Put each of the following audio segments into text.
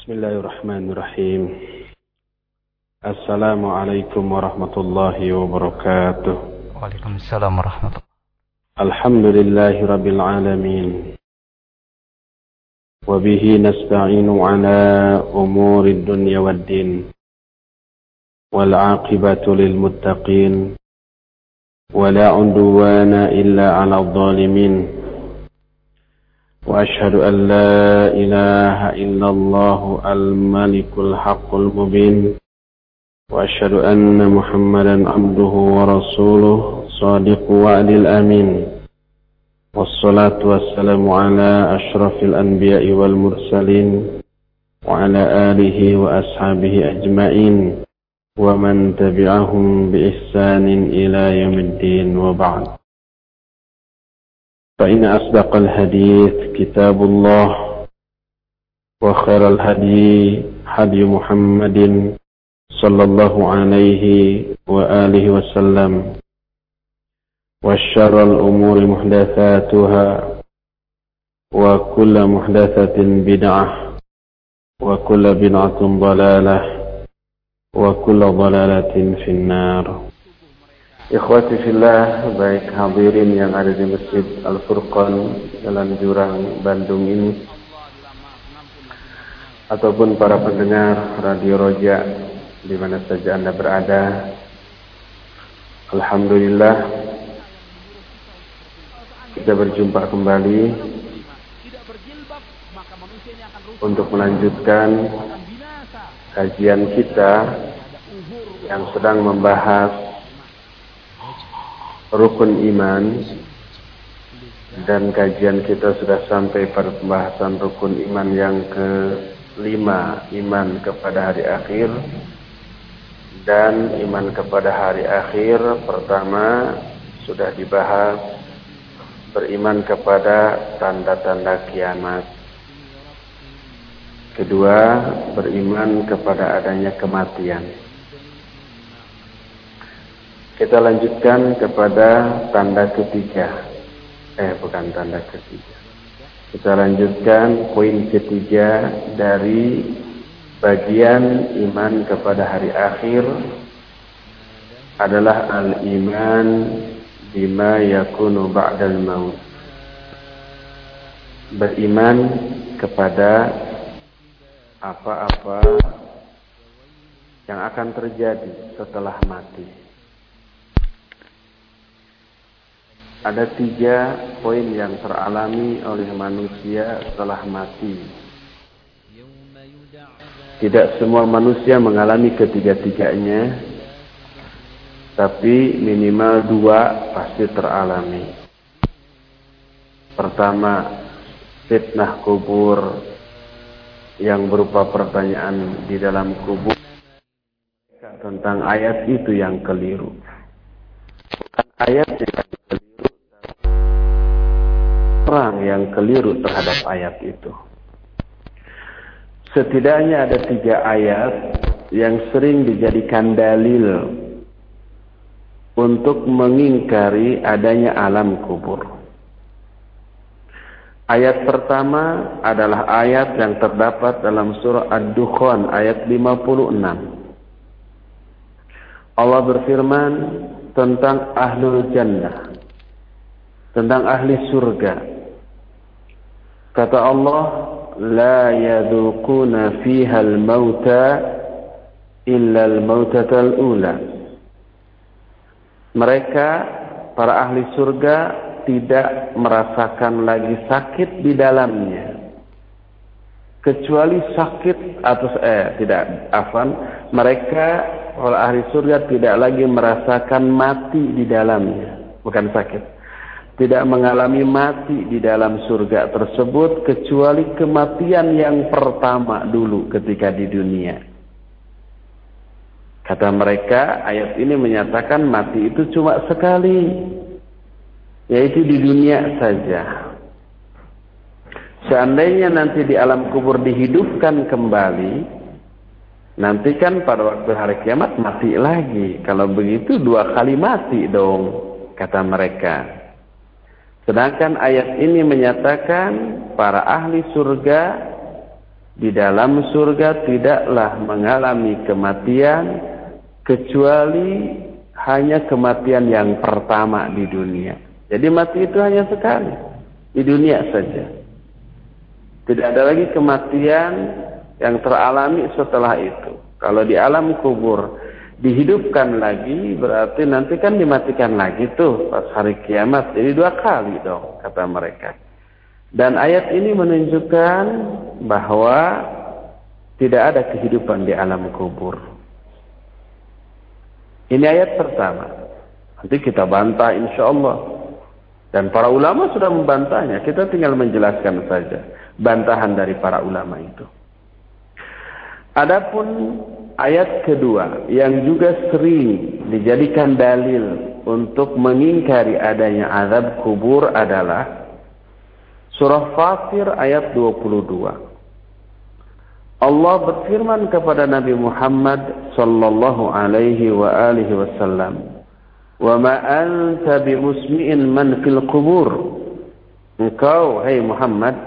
بسم الله الرحمن الرحيم السلام عليكم ورحمة الله وبركاته وعليكم السلام ورحمة الله الحمد لله رب العالمين وبه نستعين على أمور الدنيا والدين والعاقبة للمتقين ولا عدوان إلا على الظالمين وأشهد أن لا إله إلا الله الملك الحق المبين. وأشهد أن محمدا عبده ورسوله صادق وعد الأمين. والصلاة والسلام على أشرف الأنبياء والمرسلين وعلى آله وأصحابه أجمعين ومن تبعهم بإحسان إلى يوم الدين وبعد. فإن أصدق الحديث كتاب الله وخير الهدي هدي محمد صلى الله عليه وآله وسلم وشر الأمور محدثاتها وكل محدثة بدعة وكل بدعة ضلالة وكل ضلالة في النار Ikhwati fillah, baik hadirin yang ada di Masjid Al-Furqan Jalan Jurang, Bandung ini ataupun para pendengar Radio Roja di mana saja Anda berada. Alhamdulillah kita berjumpa kembali untuk melanjutkan kajian kita yang sedang membahas rukun iman dan kajian kita sudah sampai pada pembahasan rukun iman yang kelima iman kepada hari akhir dan iman kepada hari akhir pertama sudah dibahas beriman kepada tanda-tanda kiamat. Kedua beriman kepada adanya kematian kita lanjutkan kepada tanda ketiga. Eh, bukan tanda ketiga. Kita lanjutkan poin ketiga dari bagian iman kepada hari akhir adalah al-iman bima yakunu ba'dal maut. Beriman kepada apa-apa yang akan terjadi setelah mati. Ada tiga poin yang teralami oleh manusia setelah mati. Tidak semua manusia mengalami ketiga-tiganya, tapi minimal dua pasti teralami. Pertama, fitnah kubur yang berupa pertanyaan di dalam kubur tentang ayat itu yang keliru. Ayat yang orang yang keliru terhadap ayat itu. Setidaknya ada tiga ayat yang sering dijadikan dalil untuk mengingkari adanya alam kubur. Ayat pertama adalah ayat yang terdapat dalam surah Ad-Dukhan ayat 56. Allah berfirman tentang ahlul jannah, tentang ahli surga. Kata Allah, لا يذوقون فيها الموت إلا الموتة الأولى. Mereka para ahli surga tidak merasakan lagi sakit di dalamnya. Kecuali sakit atau eh tidak afan mereka para ahli surga tidak lagi merasakan mati di dalamnya. Bukan sakit tidak mengalami mati di dalam surga tersebut kecuali kematian yang pertama dulu ketika di dunia. Kata mereka, ayat ini menyatakan mati itu cuma sekali, yaitu di dunia saja. Seandainya nanti di alam kubur dihidupkan kembali, nanti kan pada waktu hari kiamat mati lagi. Kalau begitu dua kali mati dong, kata mereka. Sedangkan ayat ini menyatakan para ahli surga di dalam surga tidaklah mengalami kematian kecuali hanya kematian yang pertama di dunia. Jadi mati itu hanya sekali di dunia saja. Tidak ada lagi kematian yang teralami setelah itu. Kalau di alam kubur dihidupkan lagi berarti nanti kan dimatikan lagi tuh pas hari kiamat. Jadi dua kali dong kata mereka. Dan ayat ini menunjukkan bahwa tidak ada kehidupan di alam kubur. Ini ayat pertama. Nanti kita bantah insya Allah. Dan para ulama sudah membantahnya. Kita tinggal menjelaskan saja bantahan dari para ulama itu. Adapun ayat kedua yang juga sering dijadikan dalil untuk mengingkari adanya azab kubur adalah Surah Fatir ayat 22. Allah berfirman kepada Nabi Muhammad sallallahu alaihi wa alihi wasallam, "Wa ma anta bimusmi'in man fil qubur." Engkau, hai Muhammad,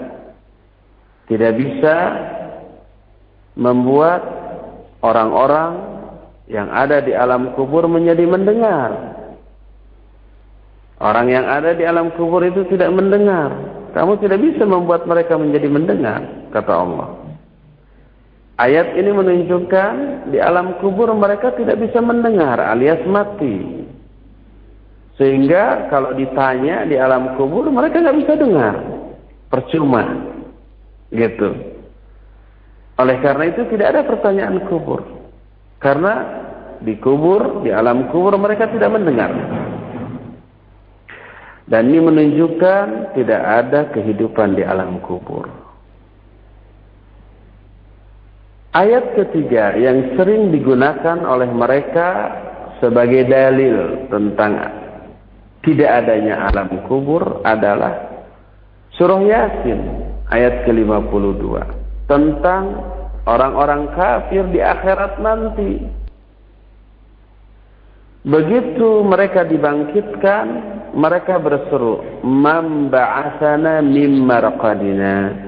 tidak bisa membuat orang-orang yang ada di alam kubur menjadi mendengar. Orang yang ada di alam kubur itu tidak mendengar. Kamu tidak bisa membuat mereka menjadi mendengar, kata Allah. Ayat ini menunjukkan di alam kubur mereka tidak bisa mendengar alias mati. Sehingga kalau ditanya di alam kubur mereka nggak bisa dengar. Percuma. Gitu. Oleh karena itu tidak ada pertanyaan kubur. Karena di kubur, di alam kubur mereka tidak mendengar. Dan ini menunjukkan tidak ada kehidupan di alam kubur. Ayat ketiga yang sering digunakan oleh mereka sebagai dalil tentang tidak adanya alam kubur adalah surah Yasin ayat ke-52 tentang orang-orang kafir di akhirat nanti. Begitu mereka dibangkitkan mereka berseru, "Man ba'atsana mim marqadina?"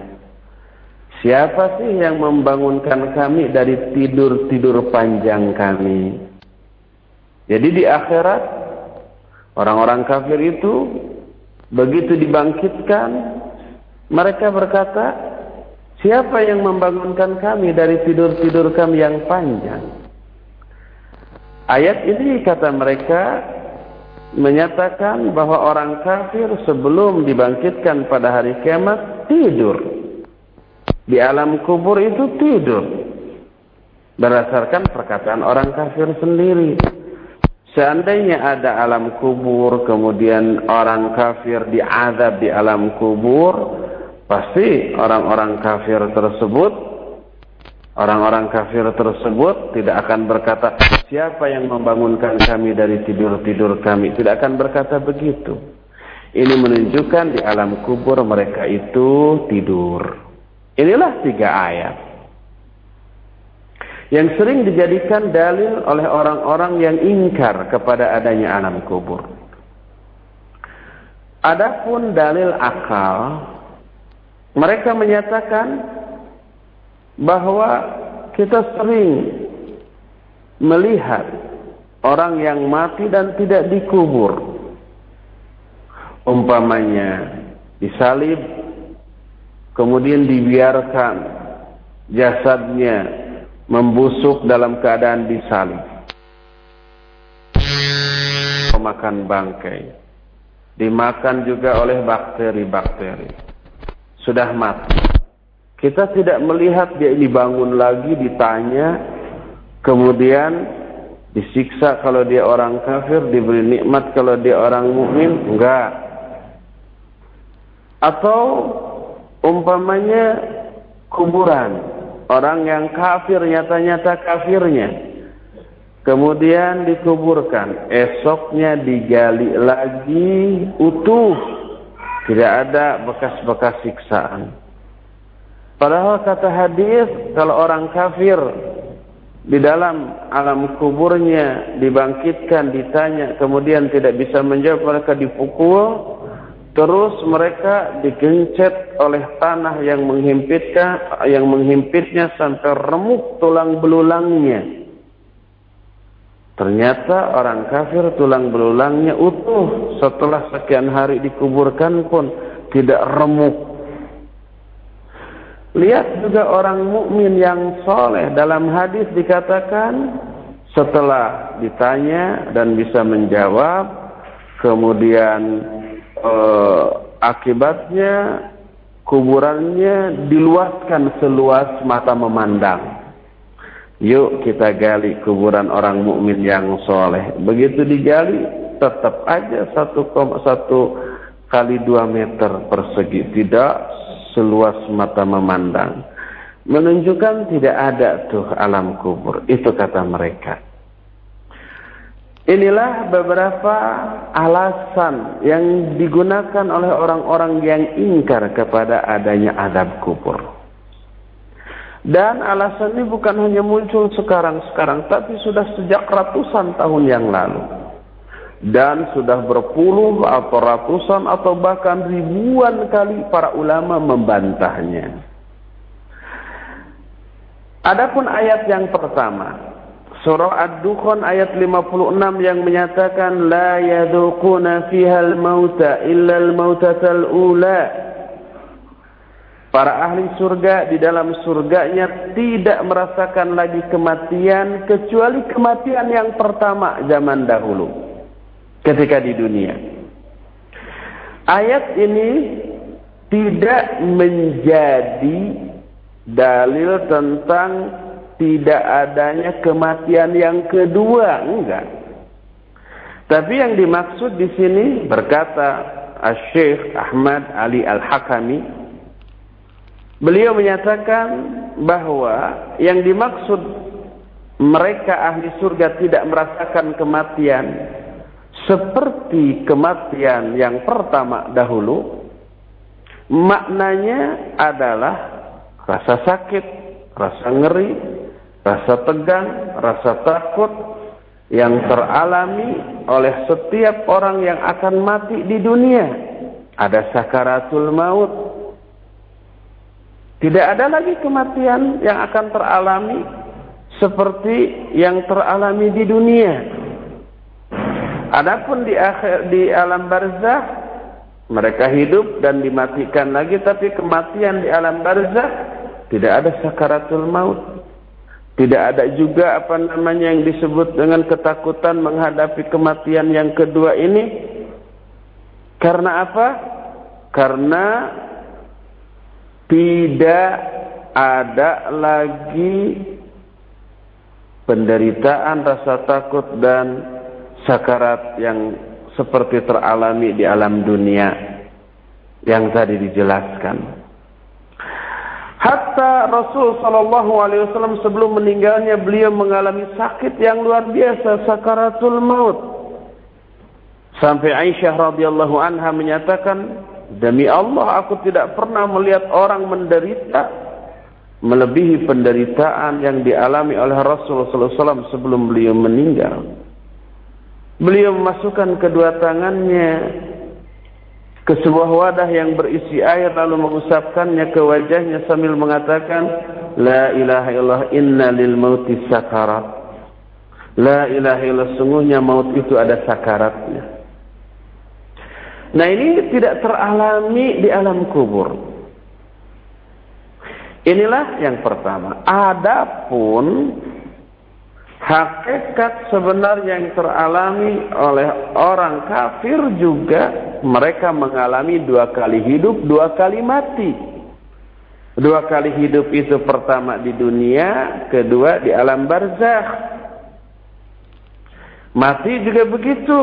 Siapa sih yang membangunkan kami dari tidur-tidur panjang kami? Jadi di akhirat orang-orang kafir itu begitu dibangkitkan mereka berkata, "Siapa yang membangunkan kami dari tidur-tidur kami yang panjang?" Ayat ini kata mereka menyatakan bahwa orang kafir sebelum dibangkitkan pada hari kiamat tidur. Di alam kubur itu tidur. Berdasarkan perkataan orang kafir sendiri. Seandainya ada alam kubur, kemudian orang kafir diazab di alam kubur, pasti orang-orang kafir tersebut Orang-orang kafir tersebut tidak akan berkata, siapa yang membangunkan kami dari tidur-tidur kami? Tidak akan berkata begitu. Ini menunjukkan di alam kubur mereka itu tidur. Inilah tiga ayat. Yang sering dijadikan dalil oleh orang-orang yang ingkar kepada adanya alam kubur. Adapun dalil akal, mereka menyatakan bahwa kita sering melihat orang yang mati dan tidak dikubur. Umpamanya disalib, kemudian dibiarkan jasadnya membusuk dalam keadaan disalib. Memakan bangkai. Dimakan juga oleh bakteri-bakteri. Sudah mati kita tidak melihat dia ini bangun lagi ditanya, kemudian disiksa kalau dia orang kafir, diberi nikmat kalau dia orang mukmin, enggak. Atau umpamanya kuburan, orang yang kafir nyata-nyata kafirnya. Kemudian dikuburkan, esoknya digali lagi utuh. Tidak ada bekas-bekas siksaan. Padahal kata hadis kalau orang kafir di dalam alam kuburnya dibangkitkan ditanya kemudian tidak bisa menjawab mereka dipukul Terus mereka digencet oleh tanah yang menghimpitnya, yang menghimpitnya sampai remuk tulang belulangnya. Ternyata orang kafir tulang belulangnya utuh setelah sekian hari dikuburkan pun tidak remuk. Lihat juga orang mukmin yang soleh dalam hadis dikatakan setelah ditanya dan bisa menjawab, kemudian eh, akibatnya kuburannya diluaskan seluas mata memandang. Yuk kita gali kuburan orang mukmin yang soleh. Begitu digali, tetap aja satu satu kali dua meter persegi, tidak seluas mata memandang. Menunjukkan tidak ada tuh alam kubur. Itu kata mereka. Inilah beberapa alasan yang digunakan oleh orang-orang yang ingkar kepada adanya adab kubur. Dan alasan ini bukan hanya muncul sekarang-sekarang, tapi sudah sejak ratusan tahun yang lalu. Dan sudah berpuluh atau ratusan atau bahkan ribuan kali para ulama membantahnya. Adapun ayat yang pertama, Surah Ad-Dukhan ayat 56 yang menyatakan la yadhuquna fiha al-mauta illa al-mautatal ula. Para ahli surga di dalam surganya tidak merasakan lagi kematian kecuali kematian yang pertama zaman dahulu ketika di dunia. Ayat ini tidak menjadi dalil tentang tidak adanya kematian yang kedua, enggak. Tapi yang dimaksud di sini berkata Syekh Ahmad Ali Al-Hakami beliau menyatakan bahwa yang dimaksud mereka ahli surga tidak merasakan kematian seperti kematian yang pertama dahulu maknanya adalah rasa sakit, rasa ngeri, rasa tegang, rasa takut yang teralami oleh setiap orang yang akan mati di dunia. Ada sakaratul maut. Tidak ada lagi kematian yang akan teralami seperti yang teralami di dunia. Adapun di akhir di alam barzah mereka hidup dan dimatikan lagi tapi kematian di alam barzah tidak ada sakaratul maut. Tidak ada juga apa namanya yang disebut dengan ketakutan menghadapi kematian yang kedua ini. Karena apa? Karena tidak ada lagi penderitaan, rasa takut dan sakarat yang seperti teralami di alam dunia yang tadi dijelaskan. Hatta Rasul Sallallahu Alaihi Wasallam sebelum meninggalnya beliau mengalami sakit yang luar biasa sakaratul maut. Sampai Aisyah radhiyallahu anha menyatakan, demi Allah aku tidak pernah melihat orang menderita melebihi penderitaan yang dialami oleh Rasul Sallallahu Alaihi Wasallam sebelum beliau meninggal. Beliau memasukkan kedua tangannya ke sebuah wadah yang berisi air lalu mengusapkannya ke wajahnya sambil mengatakan la ilaha illallah inna lil mauti sakarat la ilaha illallah sungguhnya maut itu ada sakaratnya nah ini tidak teralami di alam kubur inilah yang pertama adapun hakikat sebenarnya yang teralami oleh orang kafir juga mereka mengalami dua kali hidup, dua kali mati. Dua kali hidup itu pertama di dunia, kedua di alam barzakh. Mati juga begitu.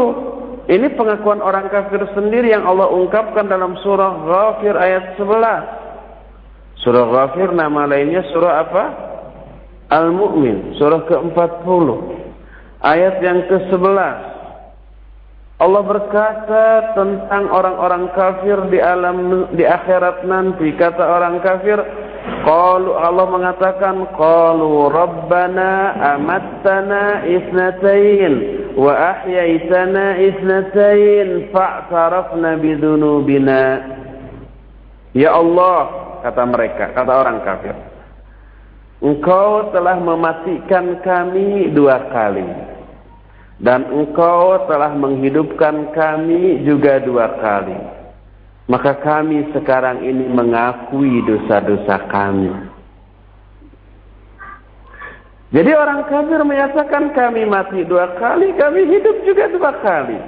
Ini pengakuan orang kafir sendiri yang Allah ungkapkan dalam surah Ghafir ayat 11. Surah Ghafir nama lainnya surah apa? Al-Mu'min, surah ke-40. Ayat yang ke-11. Allah berkata tentang orang-orang kafir di alam di akhirat nanti. Kata orang kafir, qalu Allah mengatakan qalu rabbana amattana isnatain wa ahyaitana isnatain fa'tarafna bidunubina. Ya Allah, kata mereka, kata orang kafir. Engkau telah mematikan kami dua kali. Dan engkau telah menghidupkan kami juga dua kali. Maka kami sekarang ini mengakui dosa-dosa kami. Jadi orang kafir menyatakan kami mati dua kali, kami hidup juga dua kali.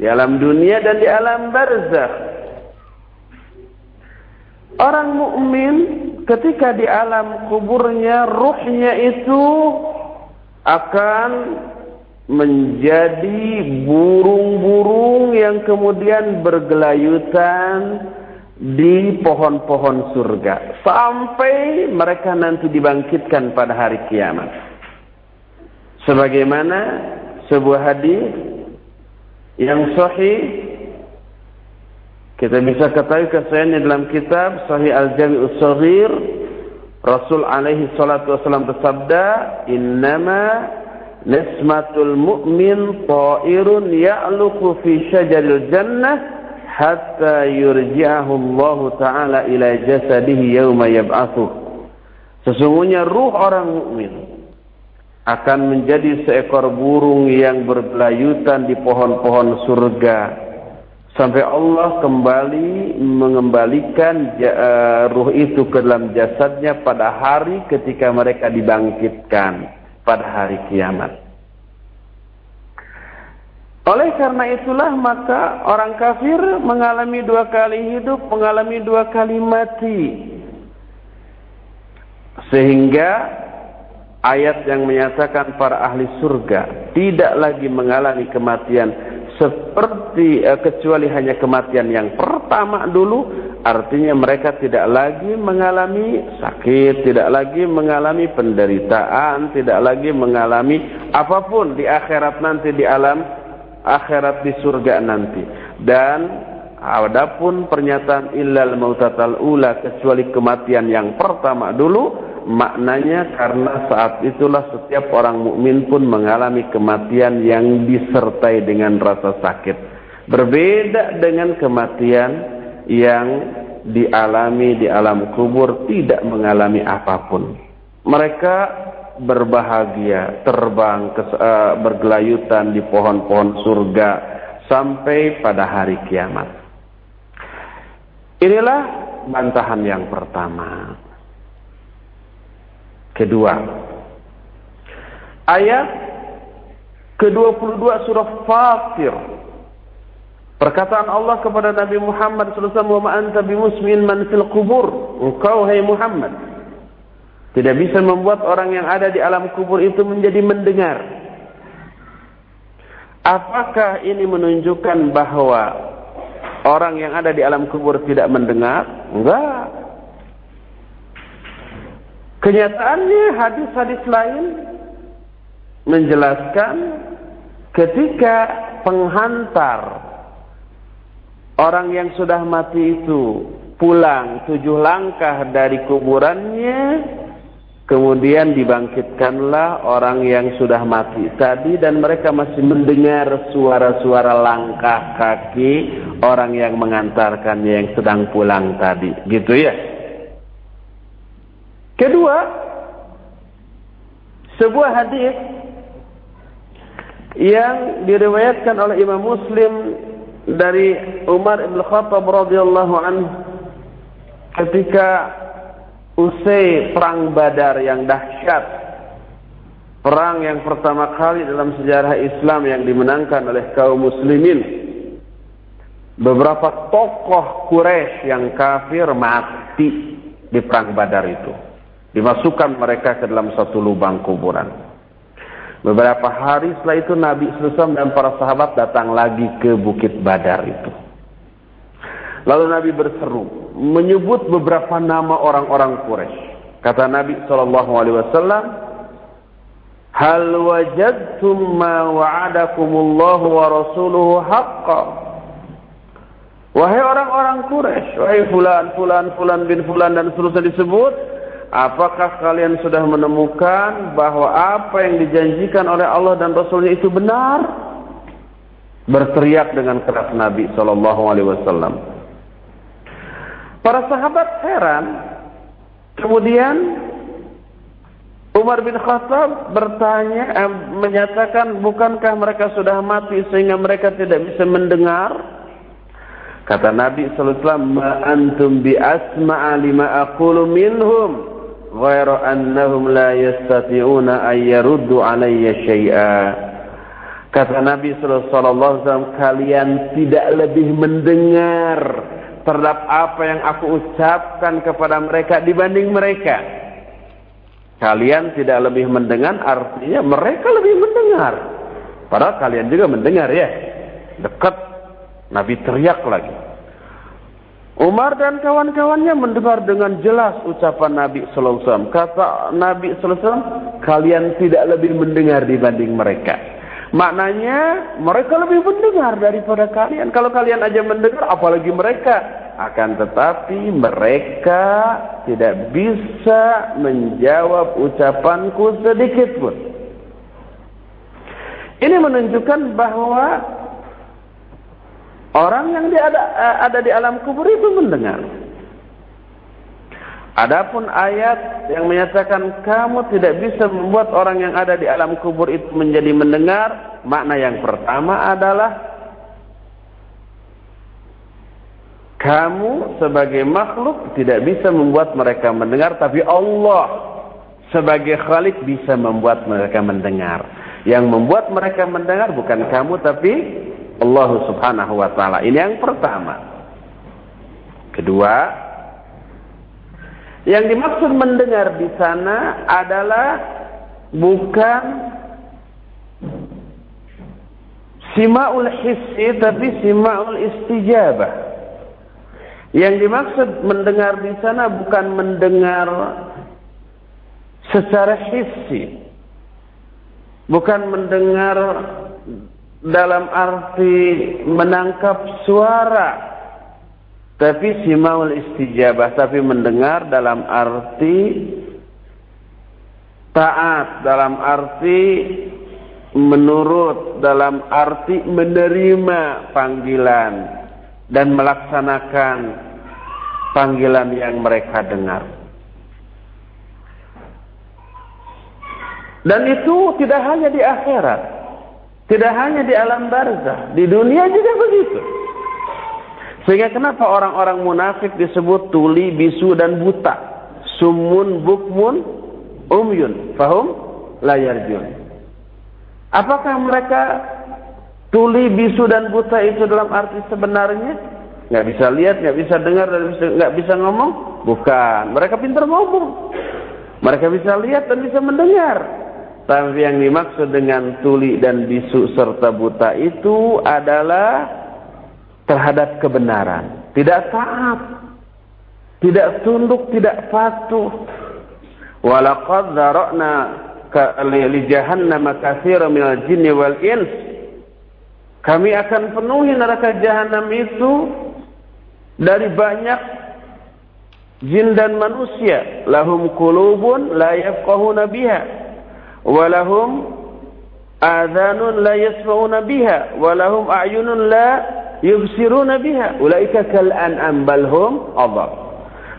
Di alam dunia dan di alam barzakh. Orang mukmin ketika di alam kuburnya ruhnya itu akan menjadi burung-burung yang kemudian bergelayutan di pohon-pohon surga sampai mereka nanti dibangkitkan pada hari kiamat. Sebagaimana sebuah hadis yang sahih kita bisa ketahui kesayangan dalam kitab Sahih Al-Jami'us Saghir Rasul alaihi salatu wasallam bersabda innama nismatul mu'min ta'irun ya'luqu fi syajaril jannah hatta yurji'ahu Allah taala ila jasadihi yauma yab'atsuh. Sesungguhnya ruh orang mukmin akan menjadi seekor burung yang berbelayutan di pohon-pohon surga sampai Allah kembali mengembalikan uh, ruh itu ke dalam jasadnya pada hari ketika mereka dibangkitkan pada hari kiamat. Oleh karena itulah maka orang kafir mengalami dua kali hidup, mengalami dua kali mati. Sehingga ayat yang menyatakan para ahli surga tidak lagi mengalami kematian seperti eh, kecuali hanya kematian yang pertama dulu artinya mereka tidak lagi mengalami sakit, tidak lagi mengalami penderitaan, tidak lagi mengalami apa pun di akhirat nanti di alam akhirat di surga nanti. Dan adapun pernyataan illal mautatal ula kecuali kematian yang pertama dulu maknanya karena saat itulah setiap orang mukmin pun mengalami kematian yang disertai dengan rasa sakit. Berbeda dengan kematian yang dialami di alam kubur tidak mengalami apa pun mereka berbahagia, terbang, ke, uh, bergelayutan di pohon-pohon surga sampai pada hari kiamat. Inilah bantahan yang pertama. Kedua, ayat ke-22 surah Fatir. Perkataan Allah kepada Nabi Muhammad wasallam, "Wa anta bimusmin man fil qubur." Engkau hai Muhammad tidak bisa membuat orang yang ada di alam kubur itu menjadi mendengar. Apakah ini menunjukkan bahwa orang yang ada di alam kubur tidak mendengar? Enggak. Kenyataannya hadis-hadis lain menjelaskan ketika penghantar orang yang sudah mati itu pulang tujuh langkah dari kuburannya Kemudian dibangkitkanlah orang yang sudah mati tadi dan mereka masih mendengar suara-suara langkah kaki orang yang mengantarkannya yang sedang pulang tadi. Gitu ya. Kedua, sebuah hadis yang diriwayatkan oleh Imam Muslim dari Umar bin Khattab radhiyallahu anhu ketika usai perang Badar yang dahsyat. Perang yang pertama kali dalam sejarah Islam yang dimenangkan oleh kaum muslimin. Beberapa tokoh Quraisy yang kafir mati di perang Badar itu. Dimasukkan mereka ke dalam satu lubang kuburan. Beberapa hari setelah itu Nabi SAW dan para sahabat datang lagi ke Bukit Badar itu. Lalu Nabi berseru, menyebut beberapa nama orang-orang Quraisy. Kata Nabi sallallahu alaihi wasallam, "Hal wajadtum ma wa'adakumullahu wa rasuluhu haqqan?" Wahai orang-orang Quraisy, wahai fulan, fulan, fulan bin fulan dan seterusnya disebut, Apakah kalian sudah menemukan bahwa apa yang dijanjikan oleh Allah dan Rasulnya itu benar? Berteriak dengan keras Nabi Shallallahu Alaihi Wasallam. Para sahabat heran. Kemudian Umar bin Khattab bertanya, eh, menyatakan, bukankah mereka sudah mati sehingga mereka tidak bisa mendengar? Kata Nabi Sallallahu Alaihi Wasallam, "Ma antum bi aqulu minhum." Ghairu annahum la yastati'una an yaruddu alayya syai'a kata Nabi wasallam kalian tidak lebih mendengar terhadap apa yang aku ucapkan kepada mereka dibanding mereka. Kalian tidak lebih mendengar artinya mereka lebih mendengar. Padahal kalian juga mendengar ya. Dekat. Nabi teriak lagi Umar dan kawan-kawannya mendengar dengan jelas ucapan Nabi sallallahu. Kata Nabi sallallahu kalian tidak lebih mendengar dibanding mereka. Maknanya mereka lebih mendengar daripada kalian. Kalau kalian aja mendengar apalagi mereka. Akan tetapi mereka tidak bisa menjawab ucapanku sedikit pun. Ini menunjukkan bahwa Orang yang ada, eh, ada di alam kubur itu mendengar. Adapun ayat yang menyatakan kamu tidak bisa membuat orang yang ada di alam kubur itu menjadi mendengar, makna yang pertama adalah kamu sebagai makhluk tidak bisa membuat mereka mendengar, tapi Allah sebagai Khalik bisa membuat mereka mendengar. Yang membuat mereka mendengar bukan kamu tapi Allah Subhanahu wa taala. Ini yang pertama. Kedua, yang dimaksud mendengar di sana adalah bukan simaul hissi tapi simaul istijabah. Yang dimaksud mendengar di sana bukan mendengar secara hissi. Bukan mendengar dalam arti menangkap suara. Tapi simaul istijabah tapi mendengar dalam arti taat dalam arti menurut dalam arti menerima panggilan dan melaksanakan panggilan yang mereka dengar. Dan itu tidak hanya di akhirat tidak hanya di alam barzah, di dunia juga begitu. Sehingga kenapa orang-orang munafik disebut tuli, bisu dan buta? Sumun, bukmun, umyun. Fahum? Layar jun. Apakah mereka tuli, bisu dan buta itu dalam arti sebenarnya? Nggak bisa lihat, nggak bisa dengar, dan nggak bisa ngomong? Bukan. Mereka pintar ngomong. Mereka bisa lihat dan bisa mendengar. Tapi yang dimaksud dengan tuli dan bisu serta buta itu adalah terhadap kebenaran. Tidak taat. Tidak tunduk, tidak patuh. Walaqad zara'na li jahannam katsiran minal jinni wal ins. Kami akan penuhi neraka jahanam itu dari banyak jin dan manusia. Lahum qulubun la yafqahuna biha walahum adhanun la يسمعون biha. Walahum a'yunun la yubsiruna biha. Ulaika kal an'am allah.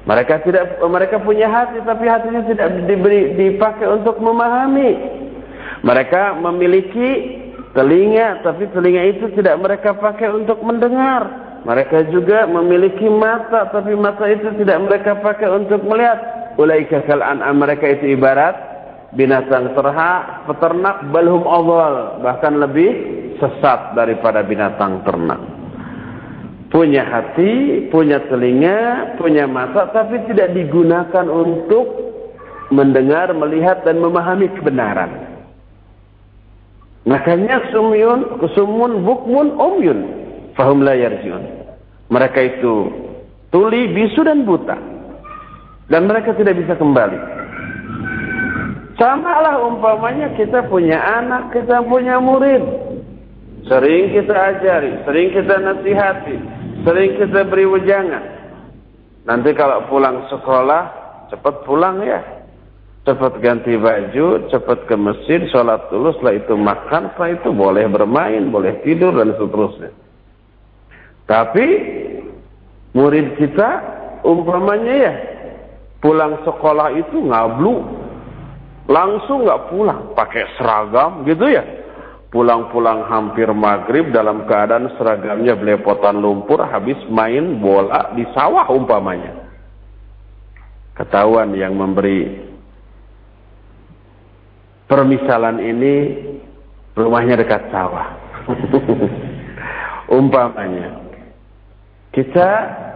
mereka tidak mereka punya hati tapi hatinya tidak diberi dipakai untuk memahami. Mereka memiliki telinga tapi telinga itu tidak mereka pakai untuk mendengar. Mereka juga memiliki mata tapi mata itu tidak mereka pakai untuk melihat. Ulaika kal mereka itu ibarat binatang ternak, peternak balhum awal bahkan lebih sesat daripada binatang ternak. Punya hati, punya telinga, punya mata, tapi tidak digunakan untuk mendengar, melihat dan memahami kebenaran. Makanya sumyun, kesumun, bukmun, umyun, fahum la yarjiun. Mereka itu tuli, bisu dan buta. Dan mereka tidak bisa kembali. Sama lah umpamanya kita punya anak, kita punya murid. Sering kita ajari, sering kita nasihati, sering kita beri wejangan. Nanti kalau pulang sekolah, cepat pulang ya. Cepat ganti baju, cepat ke masjid, sholat dulu, setelah itu makan, setelah itu boleh bermain, boleh tidur, dan seterusnya. Tapi, murid kita, umpamanya ya, pulang sekolah itu ngablu, langsung nggak pulang, pakai seragam gitu ya. Pulang-pulang hampir maghrib dalam keadaan seragamnya belepotan lumpur, habis main bola di sawah umpamanya. Ketahuan yang memberi permisalan ini rumahnya dekat sawah. Umpamanya. Kita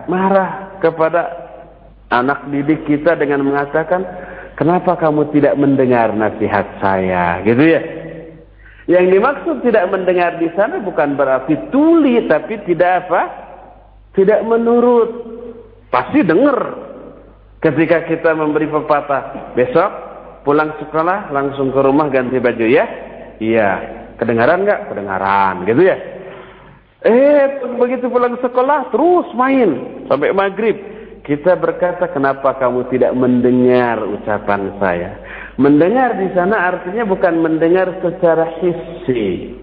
marah kepada anak didik kita dengan mengatakan, kenapa kamu tidak mendengar nasihat saya? Gitu ya. Yang dimaksud tidak mendengar di sana bukan berarti tuli, tapi tidak apa? Tidak menurut. Pasti dengar. Ketika kita memberi pepatah, besok pulang sekolah langsung ke rumah ganti baju ya iya kedengaran nggak kedengaran gitu ya eh begitu pulang sekolah terus main sampai maghrib kita berkata kenapa kamu tidak mendengar ucapan saya mendengar di sana artinya bukan mendengar secara hissi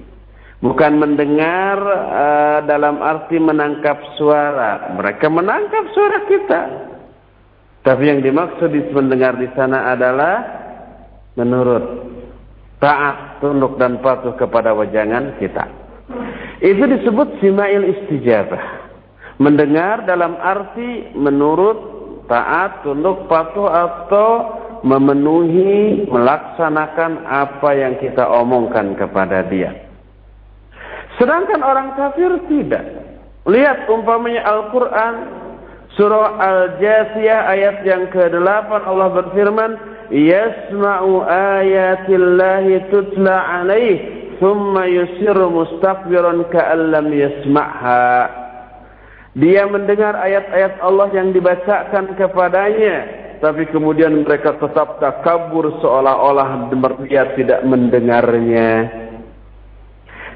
bukan mendengar uh, dalam arti menangkap suara mereka menangkap suara kita tapi yang dimaksud di mendengar di sana adalah menurut taat, tunduk dan patuh kepada wajangan kita. Itu disebut simail istijabah. Mendengar dalam arti menurut, taat, tunduk, patuh atau memenuhi, melaksanakan apa yang kita omongkan kepada dia. Sedangkan orang kafir tidak. Lihat umpamanya Al-Quran, surah Al-Jasiyah ayat yang ke-8 Allah berfirman, yasma'u ayatillahi tutla alaih thumma yusirru mustakbiran ka'allam yasma'ha dia mendengar ayat-ayat Allah yang dibacakan kepadanya tapi kemudian mereka tetap takabur seolah-olah dia tidak mendengarnya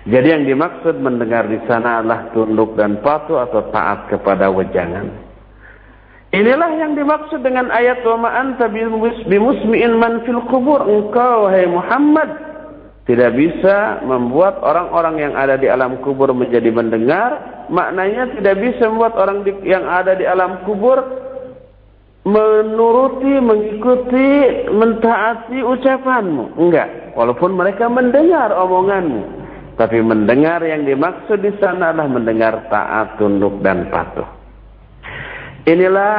jadi yang dimaksud mendengar di sana adalah tunduk dan patuh atau taat kepada wejangan Inilah yang dimaksud dengan ayat wa ma anta bimusmi'in man fil kubur. Engkau wahai Muhammad tidak bisa membuat orang-orang yang ada di alam kubur menjadi mendengar. Maknanya tidak bisa membuat orang di, yang ada di alam kubur menuruti, mengikuti, mentaati ucapanmu. Enggak. Walaupun mereka mendengar omonganmu. Tapi mendengar yang dimaksud di sana adalah mendengar taat, tunduk dan patuh. Inilah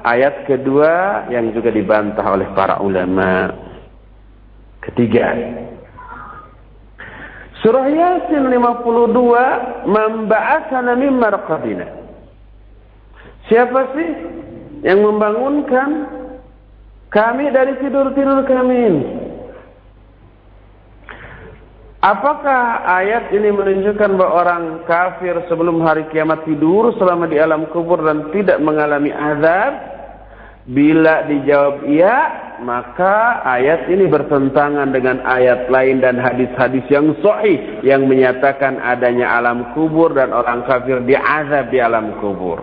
ayat kedua yang juga dibantah oleh para ulama. Ketiga. Surah Yasin 52 memba'atsana min marqadina. Siapa sih yang membangunkan kami dari tidur-tidur kami ini? Apakah ayat ini menunjukkan bahwa orang kafir sebelum hari kiamat tidur selama di alam kubur dan tidak mengalami azab? Bila dijawab iya, maka ayat ini bertentangan dengan ayat lain dan hadis-hadis yang sahih yang menyatakan adanya alam kubur dan orang kafir diazab di alam kubur.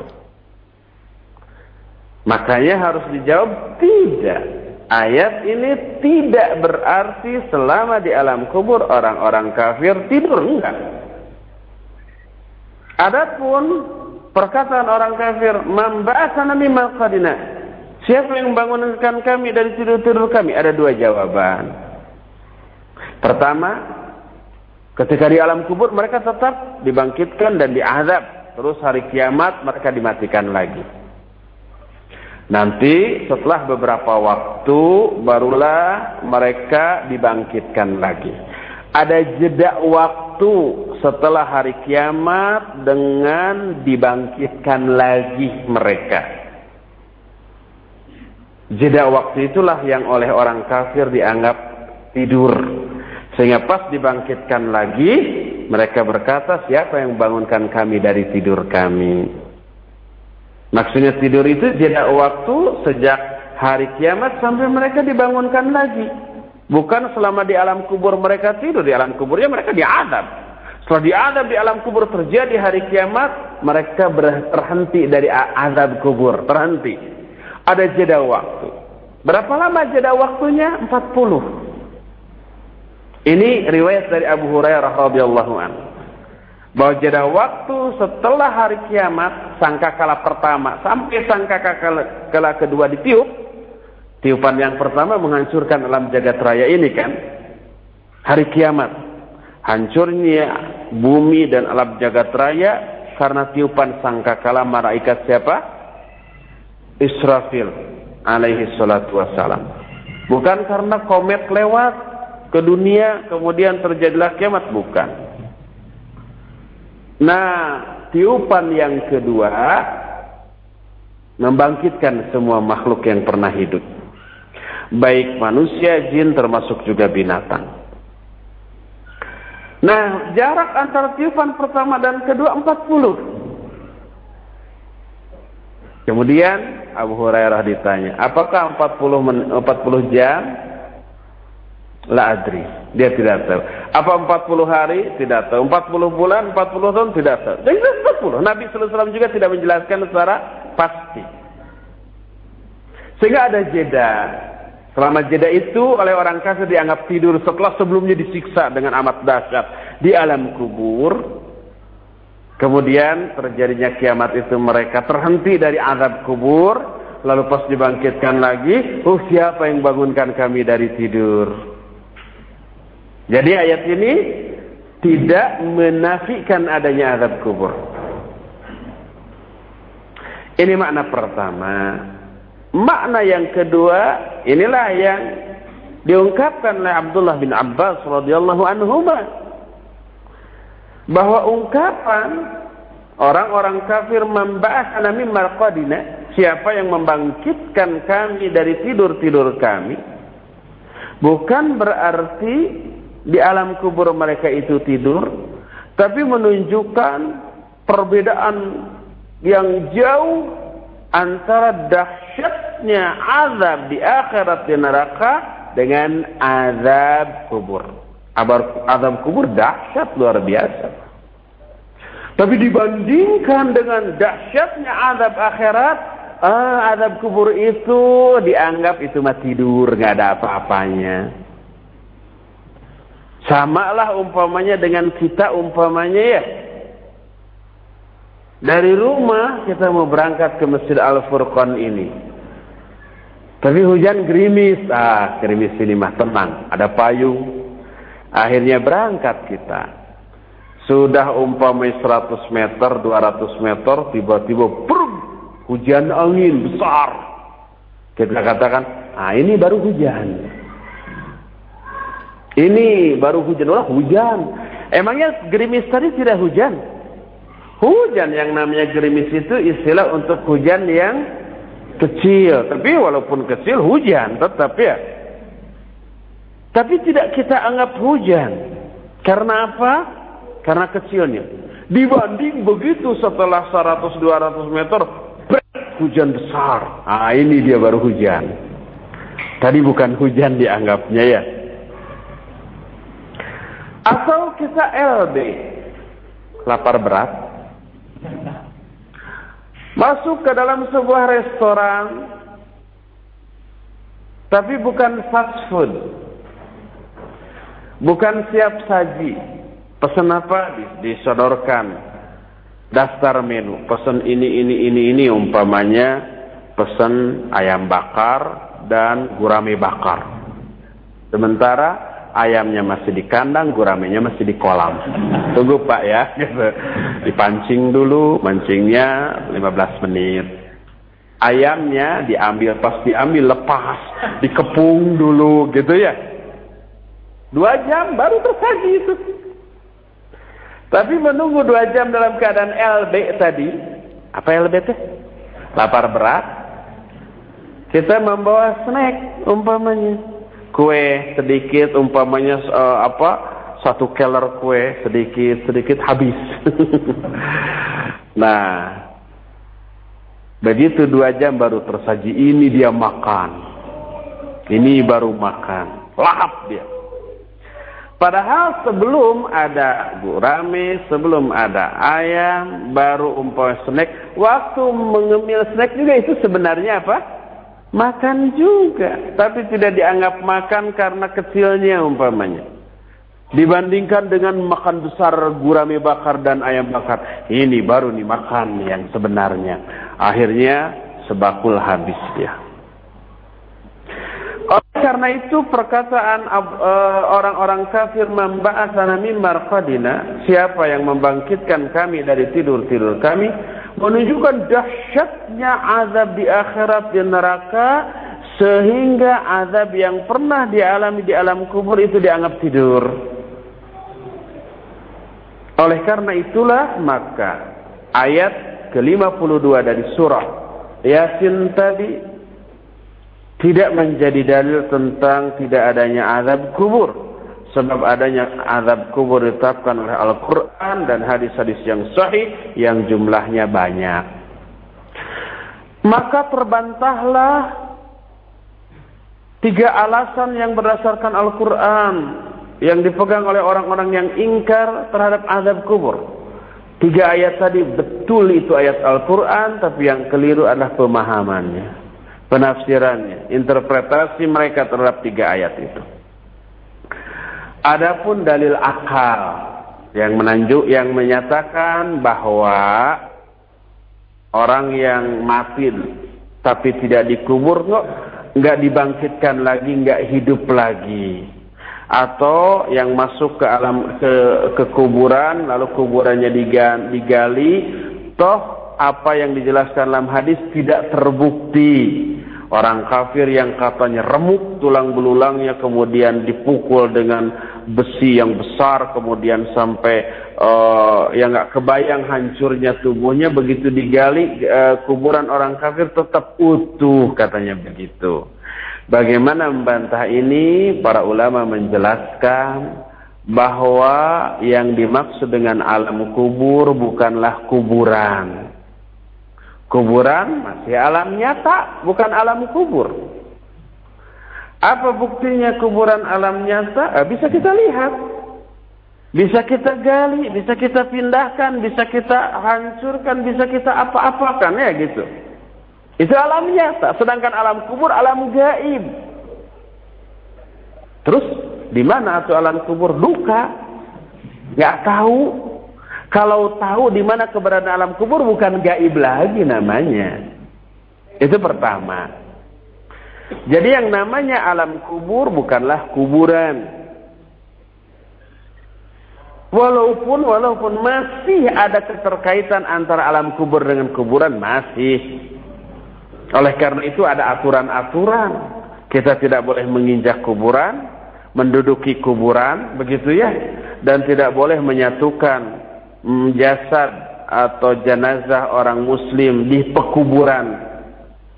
Makanya harus dijawab tidak. Ayat ini tidak berarti selama di alam kubur orang-orang kafir tidur enggak. Adapun perkataan orang kafir, "Mamba'asana mimma qadina." Siapa yang membangunkan kami dari tidur-tidur kami? Ada dua jawaban. Pertama, ketika di alam kubur mereka tetap dibangkitkan dan diazab. Terus hari kiamat mereka dimatikan lagi. Nanti setelah beberapa waktu barulah mereka dibangkitkan lagi. Ada jeda waktu setelah hari kiamat dengan dibangkitkan lagi mereka. Jeda waktu itulah yang oleh orang kafir dianggap tidur. Sehingga pas dibangkitkan lagi, mereka berkata, siapa yang membangunkan kami dari tidur kami? Maksudnya tidur itu jeda waktu sejak hari kiamat sampai mereka dibangunkan lagi. Bukan selama di alam kubur mereka tidur, di alam kuburnya mereka diadab. Setelah diadab di alam kubur terjadi hari kiamat, mereka berhenti dari azab kubur, terhenti. Ada jeda waktu. Berapa lama jeda waktunya? 40. Ini riwayat dari Abu Hurairah radhiyallahu anhu. Bahwa jeda waktu setelah hari kiamat, sangkakala pertama sampai sangkakala kala kedua ditiup, tiupan yang pertama menghancurkan alam jagat raya ini kan. Hari kiamat. Hancurnya bumi dan alam jagat raya karena tiupan sangkakala malaikat siapa? Israfil alaihi salatu wassalam. Bukan karena komet lewat ke dunia kemudian terjadilah kiamat bukan. Nah, tiupan yang kedua membangkitkan semua makhluk yang pernah hidup. Baik manusia, jin termasuk juga binatang. Nah, jarak antara tiupan pertama dan kedua 40. Kemudian Abu Hurairah ditanya, apakah 40 40 jam? La adri. Dia tidak tahu. Apa 40 hari? Tidak tahu. 40 bulan, 40 tahun? Tidak tahu. Jadi 40. Nabi SAW juga tidak menjelaskan secara pasti. Sehingga ada jeda. Selama jeda itu oleh orang kafir dianggap tidur setelah sebelumnya disiksa dengan amat dahsyat di alam kubur. Kemudian terjadinya kiamat itu mereka terhenti dari azab kubur. Lalu pas dibangkitkan lagi, oh siapa yang bangunkan kami dari tidur? Jadi ayat ini tidak menafikan adanya azab kubur. Ini makna pertama. Makna yang kedua, inilah yang diungkapkan oleh Abdullah bin Abbas radhiyallahu anhu bahwa ungkapan orang-orang kafir membahas min marqadina, siapa yang membangkitkan kami dari tidur-tidur kami, bukan berarti di alam kubur mereka itu tidur, tapi menunjukkan perbedaan yang jauh antara dahsyatnya azab di akhirat di neraka dengan azab kubur. Azab kubur dahsyat luar biasa. Tapi dibandingkan dengan dahsyatnya azab akhirat, ah, azab kubur itu dianggap itu mah tidur, nggak ada apa-apanya. Sama lah umpamanya dengan kita umpamanya ya. Dari rumah kita mau berangkat ke Masjid Al-Furqan ini. Tapi hujan gerimis. Ah, gerimis ini mah tenang. Ada payung. Akhirnya berangkat kita. Sudah umpamanya 100 meter, 200 meter, tiba-tiba hujan angin besar. Kita katakan, ah ini baru hujan. Ini baru hujan. Oh, hujan. Emangnya gerimis tadi tidak hujan? Hujan yang namanya gerimis itu istilah untuk hujan yang kecil. Tapi walaupun kecil hujan tetap ya. Tapi tidak kita anggap hujan. Karena apa? Karena kecilnya. Dibanding begitu setelah 100-200 meter, hujan besar. Ah ini dia baru hujan. Tadi bukan hujan dianggapnya ya. Atau kita LB, lapar berat, masuk ke dalam sebuah restoran, tapi bukan fast food, bukan siap saji. Pesan apa? Disodorkan daftar menu. Pesan ini, ini, ini, ini umpamanya pesan ayam bakar dan gurame bakar. Sementara ayamnya masih di kandang, guramenya masih di kolam. Tunggu Pak ya, gitu. Dipancing dulu, mancingnya 15 menit. Ayamnya diambil, pas diambil lepas, dikepung dulu gitu ya. Dua jam baru tersaji itu. Tapi menunggu dua jam dalam keadaan LB tadi, apa LB itu? Lapar berat. Kita membawa snack umpamanya kue sedikit umpamanya uh, apa satu keler kue sedikit sedikit habis nah begitu dua jam baru tersaji ini dia makan ini baru makan lahap dia padahal sebelum ada gurame sebelum ada ayam baru umpamanya snack waktu mengemil snack juga itu sebenarnya apa Makan juga, tapi tidak dianggap makan karena kecilnya umpamanya. Dibandingkan dengan makan besar gurame bakar dan ayam bakar. Ini baru nih makan yang sebenarnya. Akhirnya sebakul habis dia. Oleh karena itu perkataan uh, orang-orang kafir memba'atsana min marqadina, siapa yang membangkitkan kami dari tidur-tidur kami, menunjukkan dahsyatnya azab di akhirat di neraka sehingga azab yang pernah dialami di alam kubur itu dianggap tidur. Oleh karena itulah maka ayat ke-52 dari surah Yasin tadi tidak menjadi dalil tentang tidak adanya azab kubur sebab adanya azab kubur ditetapkan oleh Al-Quran dan hadis-hadis yang sahih yang jumlahnya banyak. Maka terbantahlah tiga alasan yang berdasarkan Al-Quran yang dipegang oleh orang-orang yang ingkar terhadap azab kubur. Tiga ayat tadi betul itu ayat Al-Quran, tapi yang keliru adalah pemahamannya, penafsirannya, interpretasi mereka terhadap tiga ayat itu. Adapun dalil akal yang menanjuk yang menyatakan bahwa orang yang mati tapi tidak dikubur kok nggak dibangkitkan lagi nggak hidup lagi atau yang masuk ke alam ke, ke kuburan lalu kuburannya digali toh apa yang dijelaskan dalam hadis tidak terbukti Orang kafir yang katanya remuk tulang belulangnya kemudian dipukul dengan besi yang besar kemudian sampai uh, yang nggak kebayang hancurnya tubuhnya begitu digali uh, kuburan orang kafir tetap utuh katanya begitu. Bagaimana membantah ini? Para ulama menjelaskan bahwa yang dimaksud dengan alam kubur bukanlah kuburan Kuburan masih alam nyata, bukan alam kubur. Apa buktinya kuburan alam nyata? Eh, bisa kita lihat. Bisa kita gali, bisa kita pindahkan, bisa kita hancurkan, bisa kita apa-apakan ya gitu. Itu alam nyata. Sedangkan alam kubur alam gaib. Terus di mana itu alam kubur? Duka. Gak tahu. Kalau tahu di mana keberadaan alam kubur bukan gaib lagi namanya. Itu pertama. Jadi yang namanya alam kubur bukanlah kuburan. Walaupun walaupun masih ada keterkaitan antara alam kubur dengan kuburan masih. Oleh karena itu ada aturan-aturan. Kita tidak boleh menginjak kuburan, menduduki kuburan, begitu ya. Dan tidak boleh menyatukan jasad atau jenazah orang muslim di pekuburan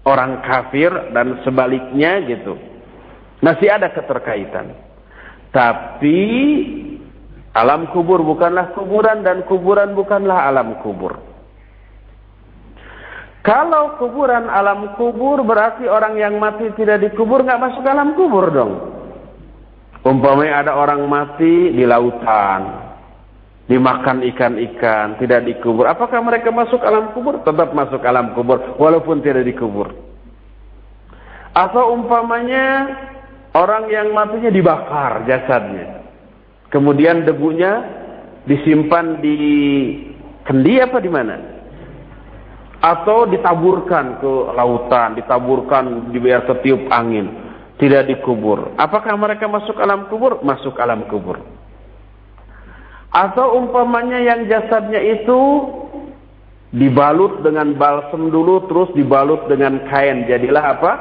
orang kafir dan sebaliknya gitu. Masih ada keterkaitan. Tapi alam kubur bukanlah kuburan dan kuburan bukanlah alam kubur. Kalau kuburan alam kubur berarti orang yang mati tidak dikubur nggak masuk alam kubur dong. Umpamanya ada orang mati di lautan, dimakan ikan-ikan, tidak dikubur. Apakah mereka masuk alam kubur? Tetap masuk alam kubur, walaupun tidak dikubur. Atau umpamanya orang yang matinya dibakar jasadnya. Kemudian debunya disimpan di kendi apa di mana? Atau ditaburkan ke lautan, ditaburkan biar ketiup angin, tidak dikubur. Apakah mereka masuk alam kubur? Masuk alam kubur. Atau umpamanya yang jasadnya itu dibalut dengan balsem dulu terus dibalut dengan kain. Jadilah apa?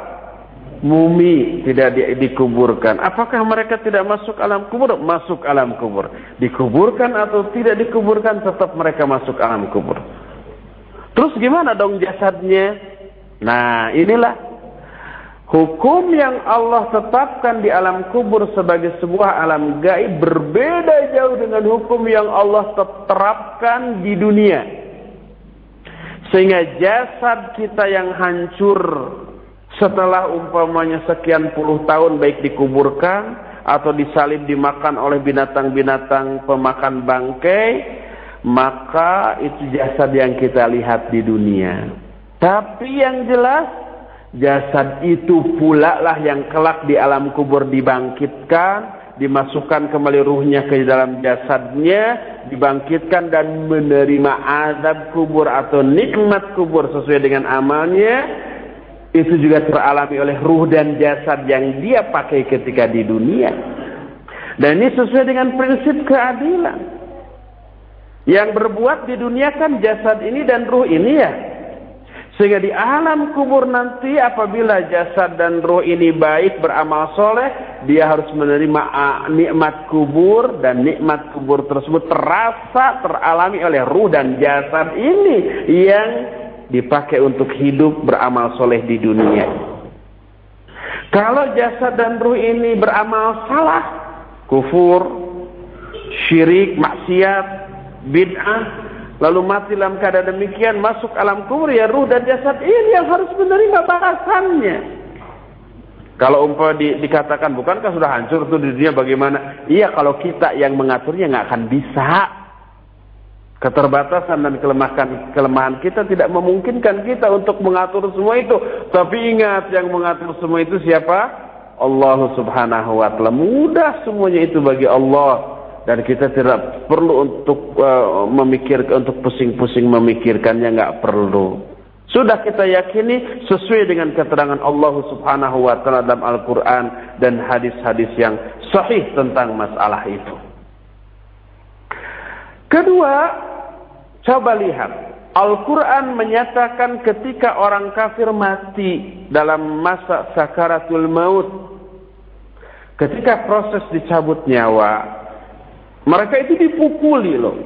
Mumi tidak di, dikuburkan. Apakah mereka tidak masuk alam kubur? Masuk alam kubur. Dikuburkan atau tidak dikuburkan tetap mereka masuk alam kubur. Terus gimana dong jasadnya? Nah, inilah Hukum yang Allah tetapkan di alam kubur sebagai sebuah alam gaib berbeda jauh dengan hukum yang Allah terapkan di dunia. Sehingga jasad kita yang hancur setelah umpamanya sekian puluh tahun baik dikuburkan atau disalib dimakan oleh binatang-binatang pemakan bangkai, maka itu jasad yang kita lihat di dunia. Tapi yang jelas jasad itu pula lah yang kelak di alam kubur dibangkitkan dimasukkan kembali ruhnya ke dalam jasadnya, dibangkitkan dan menerima azab kubur atau nikmat kubur sesuai dengan amalnya, itu juga teralami oleh ruh dan jasad yang dia pakai ketika di dunia. Dan ini sesuai dengan prinsip keadilan. Yang berbuat di dunia kan jasad ini dan ruh ini ya. Sehingga di alam kubur nanti apabila jasad dan roh ini baik beramal soleh, dia harus menerima nikmat kubur dan nikmat kubur tersebut terasa teralami oleh ruh dan jasad ini yang dipakai untuk hidup beramal soleh di dunia. Kalau jasad dan ruh ini beramal salah, kufur, syirik, maksiat, bid'ah, lalu mati dalam keadaan demikian masuk alam kubur ya ruh dan jasad ini yang harus menerima balasannya. Kalau umpama di, dikatakan bukankah sudah hancur tuh di dunia bagaimana? Iya kalau kita yang mengaturnya nggak akan bisa. Keterbatasan dan kelemahan kelemahan kita tidak memungkinkan kita untuk mengatur semua itu. Tapi ingat yang mengatur semua itu siapa? Allah subhanahu wa ta'ala. Mudah semuanya itu bagi Allah dan kita tidak perlu untuk uh, memikir untuk pusing-pusing memikirkannya nggak perlu. Sudah kita yakini sesuai dengan keterangan Allah Subhanahu wa taala dalam Al-Qur'an dan hadis-hadis yang sahih tentang masalah itu. Kedua, coba lihat Al-Quran menyatakan ketika orang kafir mati dalam masa sakaratul maut. Ketika proses dicabut nyawa, mereka itu dipukuli loh.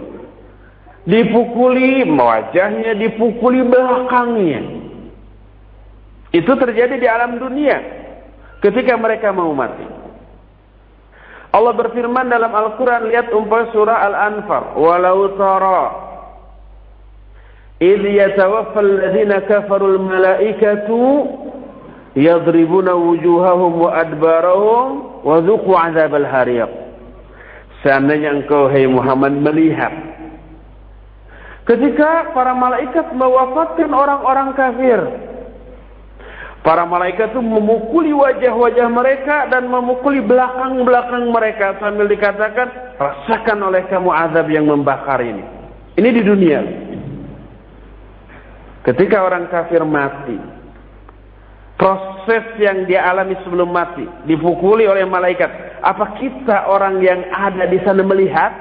Dipukuli wajahnya, dipukuli belakangnya. Itu terjadi di alam dunia ketika mereka mau mati. Allah berfirman dalam Al-Quran, lihat umpah surah Al-Anfar. Walau tara idh yatawaffa alladhina kafarul malaikatu yadribuna wujuhahum wa adbarahum wa dhuqu azab al-hariq. Seandainya engkau, hai Muhammad, melihat. Ketika para malaikat mewafatkan orang-orang kafir. Para malaikat itu memukuli wajah-wajah mereka dan memukuli belakang-belakang mereka. Sambil dikatakan, rasakan oleh kamu azab yang membakar ini. Ini di dunia. Ketika orang kafir mati, proses yang dia alami sebelum mati, dipukuli oleh malaikat, apa kita orang yang ada di sana melihat?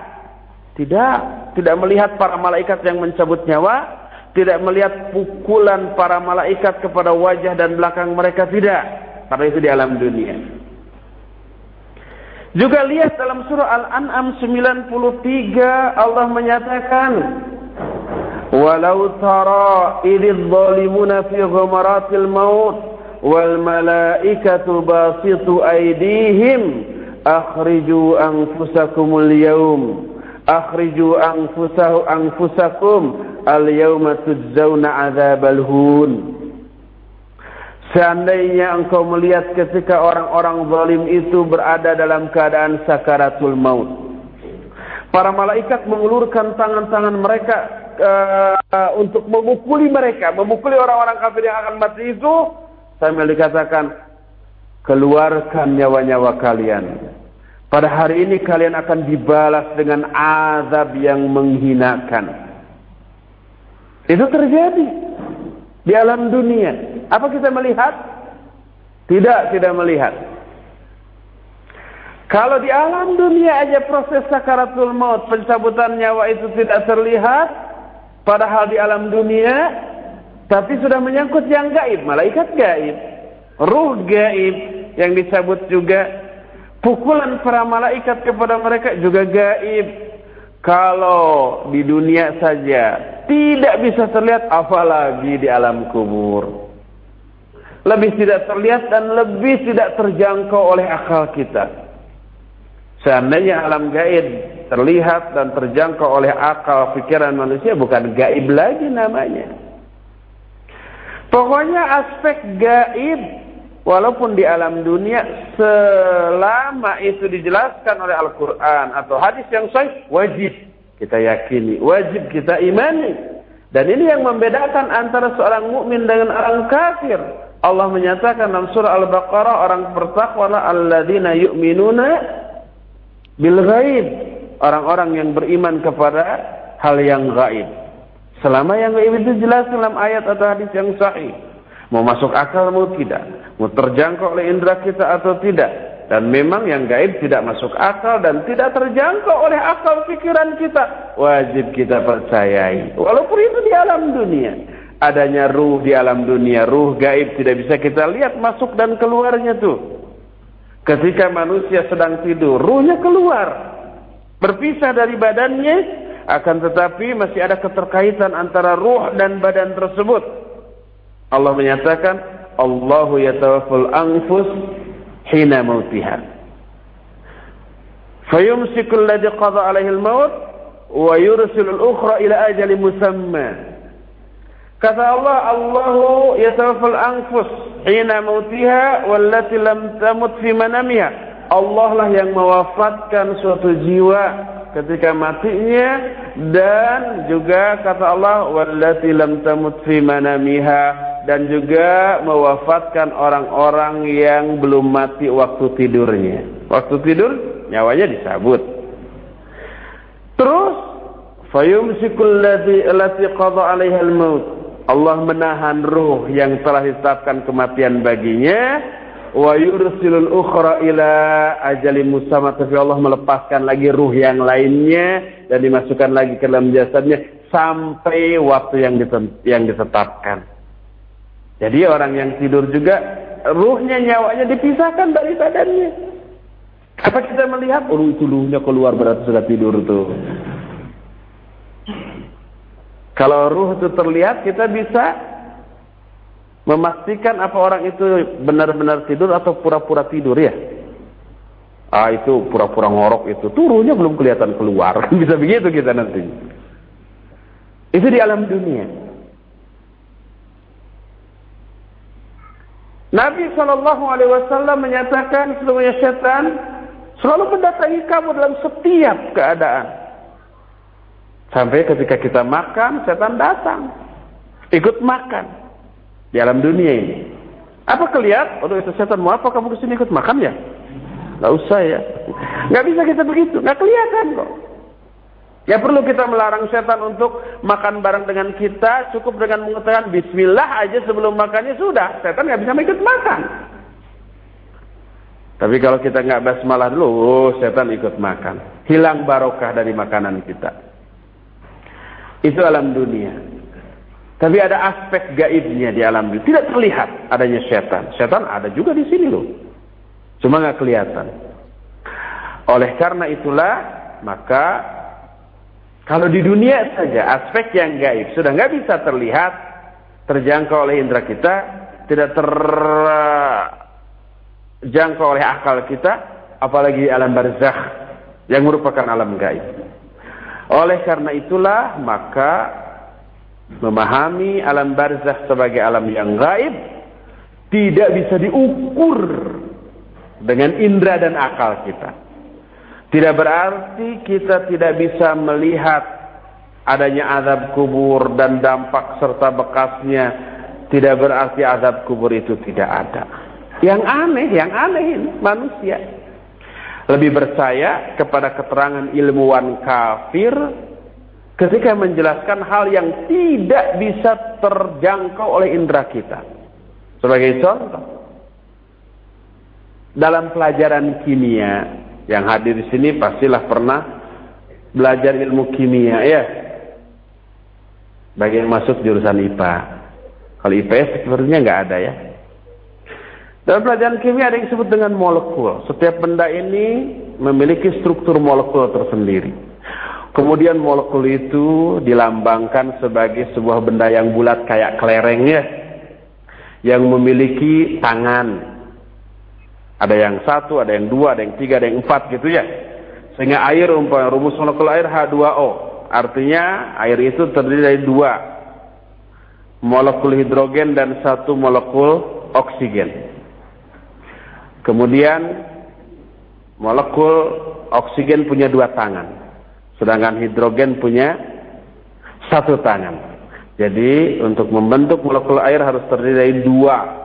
Tidak, tidak melihat para malaikat yang mencabut nyawa, tidak melihat pukulan para malaikat kepada wajah dan belakang mereka tidak. Karena itu di alam dunia. Juga lihat dalam surah Al-An'am 93 Allah menyatakan Walau tara idh zalimuna fi ghumaratil maut wal malaikatu basitu aydihim akhriju anfusakumul yaum. Akhriju anfusahu anfusakum al yauma tujzauna adzabal hun. Seandainya engkau melihat ketika orang-orang zalim itu berada dalam keadaan sakaratul maut. Para malaikat mengulurkan tangan-tangan mereka uh, untuk memukuli mereka, memukuli orang-orang kafir yang akan mati itu. Sambil dikatakan keluarkan nyawa-nyawa kalian. Pada hari ini kalian akan dibalas dengan azab yang menghinakan. Itu terjadi di alam dunia. Apa kita melihat? Tidak, tidak melihat. Kalau di alam dunia aja proses sakaratul maut, pencabutan nyawa itu tidak terlihat, padahal di alam dunia, tapi sudah menyangkut yang gaib, malaikat gaib, ruh gaib yang dicabut juga Pukulan para malaikat kepada mereka juga gaib. Kalau di dunia saja tidak bisa terlihat apalagi di alam kubur. Lebih tidak terlihat dan lebih tidak terjangkau oleh akal kita. Seandainya alam gaib terlihat dan terjangkau oleh akal pikiran manusia bukan gaib lagi namanya. Pokoknya aspek gaib Walaupun di alam dunia selama itu dijelaskan oleh Al-Quran atau hadis yang sahih wajib kita yakini, wajib kita imani. Dan ini yang membedakan antara seorang mukmin dengan orang kafir. Allah menyatakan dalam surah Al-Baqarah orang bertakwalah alladzina yu'minuna bil ghaib. Orang-orang yang beriman kepada hal yang gaib. Selama yang gaib itu jelas dalam ayat atau hadis yang sahih. Mau masuk akal mau tidak. Mau terjangkau oleh indera kita atau tidak. Dan memang yang gaib tidak masuk akal dan tidak terjangkau oleh akal pikiran kita. Wajib kita percayai. Walaupun itu di alam dunia adanya ruh di alam dunia, ruh gaib tidak bisa kita lihat masuk dan keluarnya tuh. Ketika manusia sedang tidur, ruhnya keluar, berpisah dari badannya, akan tetapi masih ada keterkaitan antara ruh dan badan tersebut. Allah menyatakan, Allahu yatawaffal anfus hina mautiha. Fayumsikul ladhi qadha alaihi al-maut wa yursilul ukhra ila ajali musamma. Kata Allah, Allahu yatawaffal anfus hina mautiha wallati lam tamut fi manamiha. Allah lah yang mewafatkan suatu jiwa ketika matinya dan juga kata Allah wallati lam tamut fi manamiha dan juga mewafatkan orang-orang yang belum mati waktu tidurnya. Waktu tidur nyawanya disabut. Terus fayumsikul ladzi allati qada 'alaiha al-maut Allah menahan ruh yang telah ditetapkan kematian baginya wa yursilul ukhra ila ajali musamma tapi Allah melepaskan lagi ruh yang lainnya dan dimasukkan lagi ke dalam jasadnya sampai waktu yang yang ditetapkan. Jadi orang yang tidur juga ruhnya nyawanya dipisahkan dari badannya. Apa kita melihat oh itu ruhnya keluar berarti sudah tidur tuh. Kalau ruh itu terlihat, kita bisa memastikan apa orang itu benar-benar tidur atau pura-pura tidur ya. Ah itu pura-pura ngorok itu, tuh ruhnya belum kelihatan keluar. bisa begitu kita nanti. Itu di alam dunia. Nabi Shallallahu Alaihi Wasallam menyatakan seluruhnya setan selalu mendatangi kamu dalam setiap keadaan. Sampai ketika kita makan, setan datang. Ikut makan. Di alam dunia ini. Apa kelihat? Oh itu setan mau apa kamu ke sini ikut makan ya? Gak usah ya. Gak bisa kita begitu. Gak kelihatan kok. Ya perlu kita melarang setan untuk makan bareng dengan kita. Cukup dengan mengatakan Bismillah aja sebelum makannya sudah. Setan gak bisa ikut makan. Tapi kalau kita nggak basmalah dulu, oh, setan ikut makan. Hilang barokah dari makanan kita. Itu alam dunia. Tapi ada aspek gaibnya di alam dunia. Tidak terlihat adanya setan. Setan ada juga di sini loh. Cuma nggak kelihatan. Oleh karena itulah, maka kalau di dunia saja aspek yang gaib sudah nggak bisa terlihat, terjangkau oleh indera kita, tidak terjangkau oleh akal kita, apalagi alam barzakh yang merupakan alam gaib. Oleh karena itulah maka memahami alam barzah sebagai alam yang gaib tidak bisa diukur dengan indera dan akal kita. Tidak berarti kita tidak bisa melihat adanya azab kubur dan dampak serta bekasnya. Tidak berarti azab kubur itu tidak ada. Yang aneh, yang aneh ini manusia lebih percaya kepada keterangan ilmuwan kafir ketika menjelaskan hal yang tidak bisa terjangkau oleh indera kita. Sebagai contoh, dalam pelajaran kimia yang hadir di sini pastilah pernah belajar ilmu kimia ya. Bagi yang masuk jurusan IPA. Kalau IPS sepertinya nggak ada ya. Dalam pelajaran kimia ada yang disebut dengan molekul. Setiap benda ini memiliki struktur molekul tersendiri. Kemudian molekul itu dilambangkan sebagai sebuah benda yang bulat kayak kelerengnya. Yang memiliki tangan. Ada yang satu, ada yang dua, ada yang tiga, ada yang empat gitu ya. Sehingga air umpamanya rumus molekul air H2O. Artinya air itu terdiri dari dua molekul hidrogen dan satu molekul oksigen. Kemudian molekul oksigen punya dua tangan. Sedangkan hidrogen punya satu tangan. Jadi untuk membentuk molekul air harus terdiri dari dua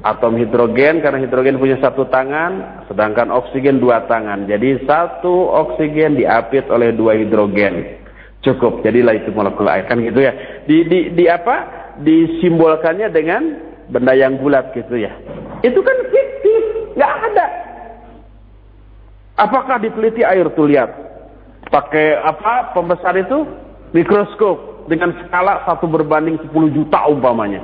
atom hidrogen karena hidrogen punya satu tangan sedangkan oksigen dua tangan. Jadi satu oksigen diapit oleh dua hidrogen. Cukup jadilah itu molekul air. Kan gitu ya. Di di, di apa? Disimbolkannya dengan benda yang bulat gitu ya. Itu kan fiktif nggak ada. Apakah diteliti air tuh lihat. Pakai apa? Pembesar itu mikroskop dengan skala satu berbanding 10 juta umpamanya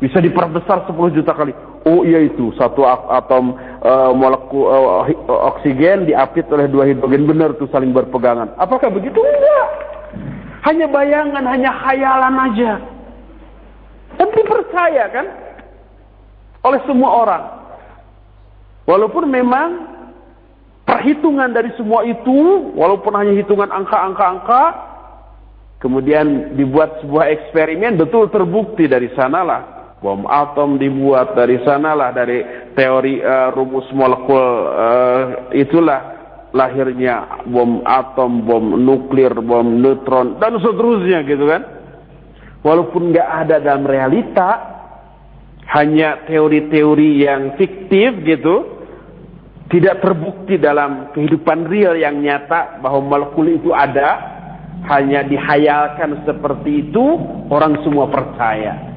bisa diperbesar 10 juta kali. Oh iya itu satu atom uh, molekul uh, oksigen diapit oleh dua hidrogen benar tuh saling berpegangan. Apakah begitu? Enggak. Hanya bayangan, hanya khayalan aja. Tapi percaya kan oleh semua orang. Walaupun memang perhitungan dari semua itu, walaupun hanya hitungan angka-angka-angka, kemudian dibuat sebuah eksperimen betul terbukti dari sanalah bom atom dibuat dari sanalah dari teori uh, rumus molekul uh, itulah lahirnya bom atom, bom nuklir, bom neutron dan seterusnya gitu kan. Walaupun nggak ada dalam realita, hanya teori-teori yang fiktif gitu, tidak terbukti dalam kehidupan real yang nyata bahwa molekul itu ada, hanya dihayalkan seperti itu, orang semua percaya.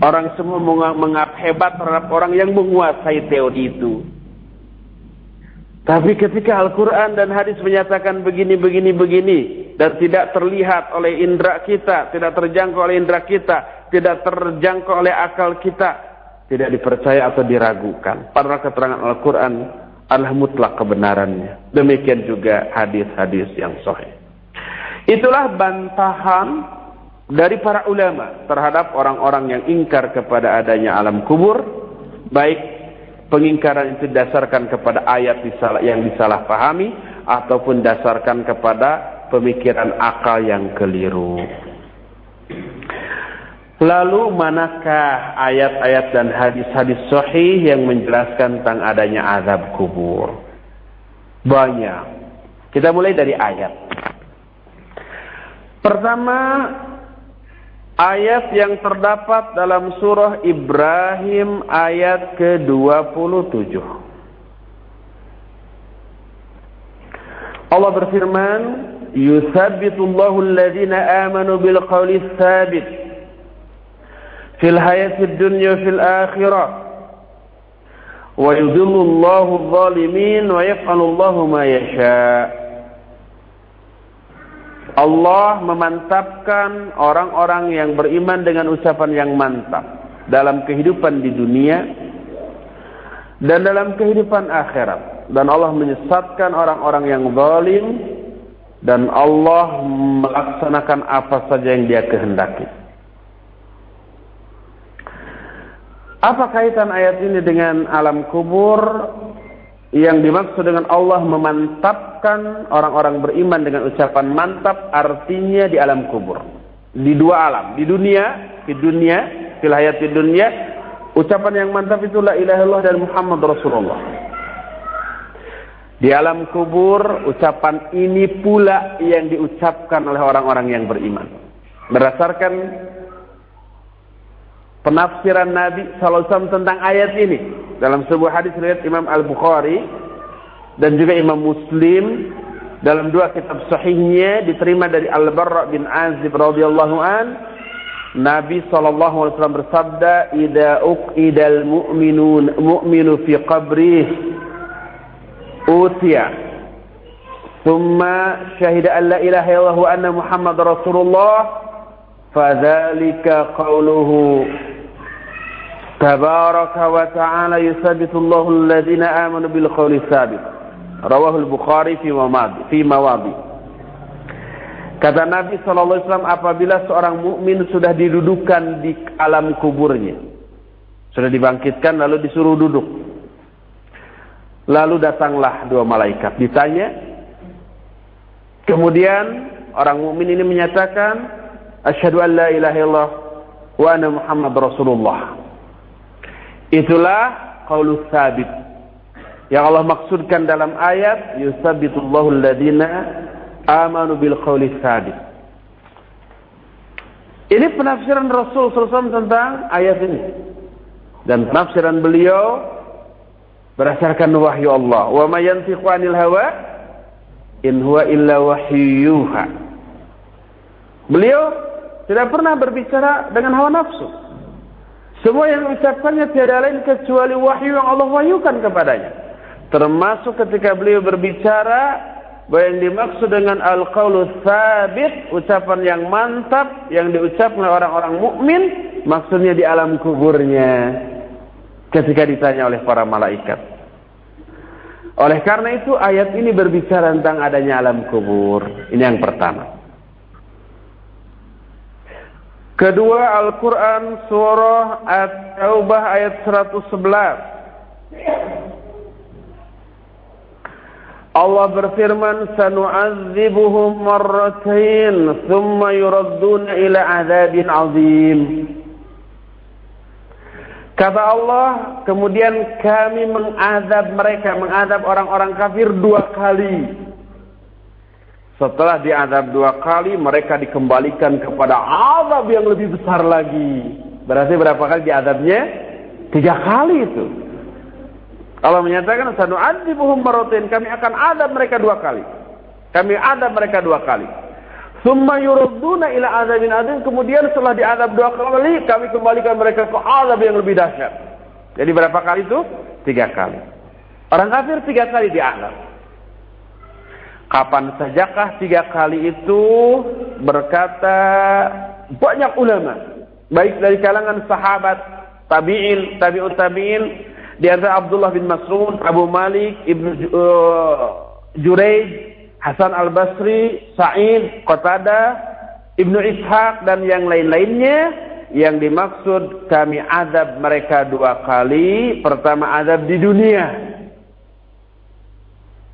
Orang semua mengap hebat terhadap orang yang menguasai teori itu. Tapi ketika Al-Quran dan hadis menyatakan begini, begini, begini. Dan tidak terlihat oleh indera kita. Tidak terjangkau oleh indera kita. Tidak terjangkau oleh akal kita. Tidak dipercaya atau diragukan. Padahal keterangan Al-Quran adalah mutlak kebenarannya. Demikian juga hadis-hadis yang sahih. Itulah bantahan dari para ulama terhadap orang-orang yang ingkar kepada adanya alam kubur baik pengingkaran itu dasarkan kepada ayat yang disalahpahami ataupun dasarkan kepada pemikiran akal yang keliru. Lalu manakah ayat-ayat dan hadis-hadis sahih yang menjelaskan tentang adanya azab kubur? Banyak. Kita mulai dari ayat. Pertama ayat yang terdapat dalam surah Ibrahim ayat ke-27. Allah berfirman, "Yuthabbitullahu alladhina amanu bil qawli tsabit fil hayatid dunya fil akhirah." Wa yudhillu Allahu adh-dhalimin wa yaf'alu Allahu ma yasha'. Allah memantapkan orang-orang yang beriman dengan ucapan yang mantap dalam kehidupan di dunia dan dalam kehidupan akhirat dan Allah menyesatkan orang-orang yang zalim dan Allah melaksanakan apa saja yang dia kehendaki. Apa kaitan ayat ini dengan alam kubur? Yang dimaksud dengan Allah memantapkan orang-orang beriman dengan ucapan mantap artinya di alam kubur. Di dua alam. Di dunia di dunia fil di dunia ucapan yang mantap itu la ilaha illallah dan Muhammad Rasulullah. Di alam kubur ucapan ini pula yang diucapkan oleh orang-orang yang beriman. Berdasarkan penafsiran Nabi SAW tentang ayat ini dalam sebuah hadis riwayat Imam Al-Bukhari dan juga Imam Muslim dalam dua kitab sahihnya diterima dari Al-Barra bin Azib radhiyallahu an Nabi sallallahu alaihi wasallam bersabda idza uqidal mu'minun mu'minu fi qabrih utiya thumma syahida an la ilaha illallah wa anna muhammad rasulullah fadzalika qawluhu تبارك وتعالى يثبت الله الذين آمنوا بالقول الثابت رواه البخاري في مواضي في مواضي Kata Nabi SAW apabila seorang mukmin sudah didudukan di alam kuburnya. Sudah dibangkitkan lalu disuruh duduk. Lalu datanglah dua malaikat. Ditanya. Kemudian orang mukmin ini menyatakan. Asyhadu an la ilaha illallah wa anna Muhammad Rasulullah. Itulah qaulus sabit. Yang Allah maksudkan dalam ayat yusabbitullahu alladhina amanu bil qaulis sabit. Ini penafsiran Rasul SAW tentang ayat ini. Dan penafsiran beliau berdasarkan wahyu Allah. Wa ma yantiqu 'anil hawa in huwa illa wahyuha. Beliau tidak pernah berbicara dengan hawa nafsu. Semua yang diucapkannya tiada lain kecuali wahyu yang Allah wahyukan kepadanya. Termasuk ketika beliau berbicara bahwa yang dimaksud dengan al-qaulu sabit, ucapan yang mantap yang diucapkan oleh orang-orang mukmin, maksudnya di alam kuburnya ketika ditanya oleh para malaikat. Oleh karena itu ayat ini berbicara tentang adanya alam kubur. Ini yang pertama. Kedua Al-Quran surah At-Taubah ayat 111. Allah berfirman sanu'adzibuhum marratain thumma yuradduna ila adzabin azim Kata Allah, kemudian kami mengadab mereka, mengadab orang-orang kafir dua kali. Setelah diadab dua kali, mereka dikembalikan kepada azab yang lebih besar lagi. Berarti berapa kali diadabnya? Tiga kali itu. Allah menyatakan sanu'adzibuhum marratain kami akan adab mereka dua kali. Kami adab mereka dua kali. Summa yurudduna ila azabin adzim kemudian setelah diadab dua kali kami kembalikan mereka ke azab yang lebih dahsyat. Jadi berapa kali itu? Tiga kali. Orang kafir tiga kali diadab. Kapan sajakah tiga kali itu berkata banyak ulama baik dari kalangan sahabat tabi'in, tabi'ut tabi'in di antara Abdullah bin Mas'ud, Abu Malik, Ibnu uh, Juraij, Hasan Al-Basri, Sa'id, Qatada, Ibnu Ishaq dan yang lain-lainnya yang dimaksud kami azab mereka dua kali. Pertama azab di dunia.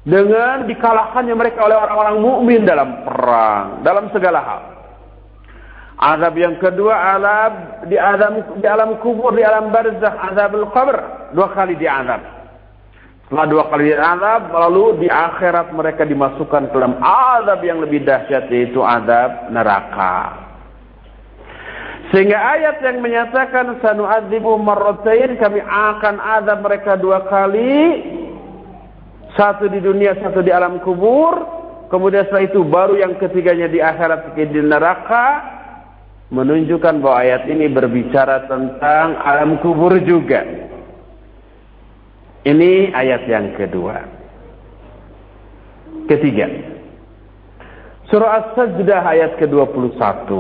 Dengan dikalahkannya mereka oleh orang-orang mukmin dalam perang, dalam segala hal. Azab yang kedua azab di alam di alam kubur di alam barzakh azabul qabr dua kali diazab. Setelah dua kali diazab lalu di akhirat mereka dimasukkan ke dalam azab yang lebih dahsyat yaitu azab neraka. Sehingga ayat yang menyatakan sanu'adzibu marratain kami akan azab mereka dua kali satu di dunia satu di alam kubur kemudian setelah itu baru yang ketiganya di akhirat di neraka menunjukkan bahwa ayat ini berbicara tentang alam kubur juga. Ini ayat yang kedua. Ketiga. Surah As-Sajdah ayat ke-21.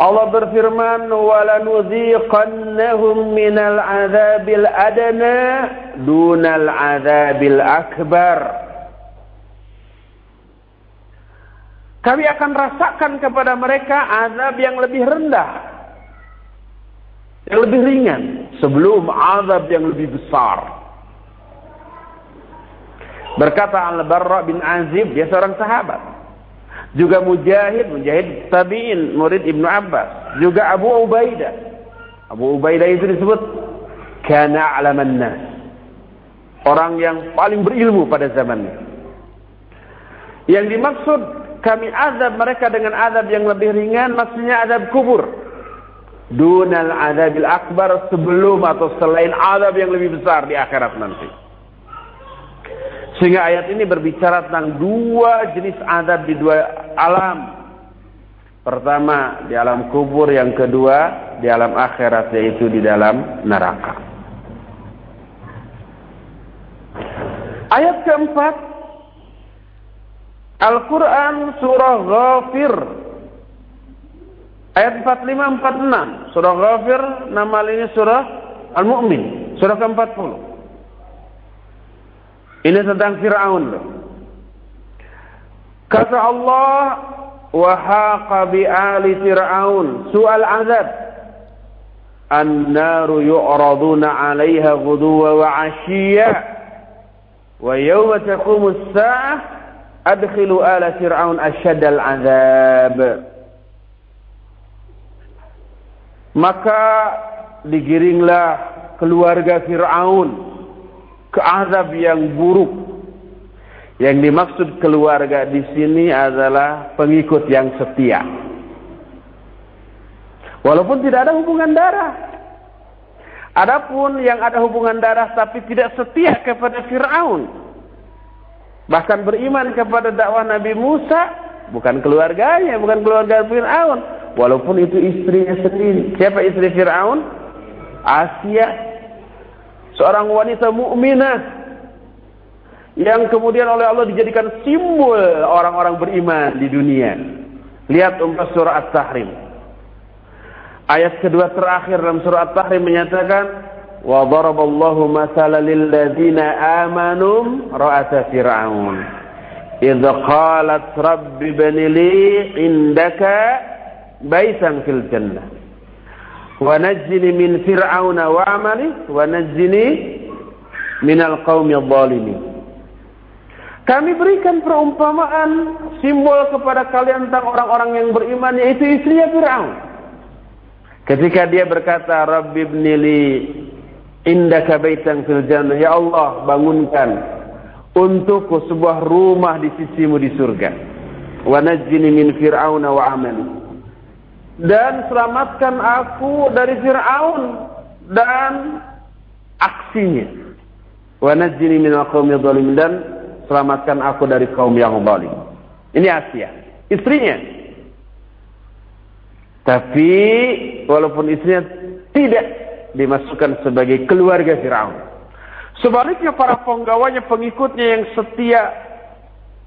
Allah berfirman, "Walanudziqannahum minal 'adzabil adna dunal 'adzabil akbar." Kami akan rasakan kepada mereka azab yang lebih rendah. Yang lebih ringan. Sebelum azab yang lebih besar. Berkata Al-Barra bin Azib, dia seorang sahabat. Juga Mujahid, Mujahid Tabi'in, murid Ibnu Abbas. Juga Abu Ubaidah. Abu Ubaidah itu disebut kana alaman nas. Orang yang paling berilmu pada zamannya. Yang dimaksud kami azab mereka dengan azab yang lebih ringan maksudnya azab kubur dunal azabil akbar sebelum atau selain azab yang lebih besar di akhirat nanti sehingga ayat ini berbicara tentang dua jenis azab di dua alam. Pertama di alam kubur yang kedua di alam akhirat yaitu di dalam neraka. Ayat keempat Al-Quran surah Ghafir. Ayat 45-46 surah Ghafir nama lainnya surah Al-Mu'min. Surah ke-40 ini tentang Fir'aun. Kata Allah wahaqa bi'ali Fir'aun su'al azab. An-naru yu'raduna 'alaiha ghuduwa wa 'ashiyya wa yawma taqumu as-sa'ah adkhilu ala fir'aun asyadal azab maka digiringlah keluarga Fir'aun ke azab yang buruk yang dimaksud keluarga di sini adalah pengikut yang setia Walaupun tidak ada hubungan darah. Adapun yang ada hubungan darah tapi tidak setia kepada Fir'aun. Bahkan beriman kepada dakwah Nabi Musa. Bukan keluarganya, bukan keluarga Fir'aun. Walaupun itu istrinya sendiri. Siapa istri Fir'aun? Asia. Seorang wanita mukminah yang kemudian oleh Allah dijadikan simbol orang-orang beriman di dunia. Lihat umpah surah At-Tahrim. Ayat kedua terakhir dalam surah At-Tahrim menyatakan wa daraballahu mathalan lil ladzina amanu ra'ata fir'aun qalat rabbi bani li indaka fil jannah wa najjini min fir'auna wa amali wa najjini minal qaumi adh-dhalimin kami berikan perumpamaan simbol kepada kalian tentang orang-orang yang beriman yaitu istrinya Fir'aun. Ketika dia berkata, Rabbi ibnili indaka baitan fil jannah. Ya Allah, bangunkan untukku sebuah rumah di sisimu di surga. Wa najjini min fir'aun wa amali. Dan selamatkan aku dari Fir'aun dan aksinya. Wa najjini min al-qawmi dan selamatkan aku dari kaum yang zalim. Ini Asia, istrinya. Tapi walaupun istrinya tidak dimasukkan sebagai keluarga Firaun. Sebaliknya para penggawanya, pengikutnya yang setia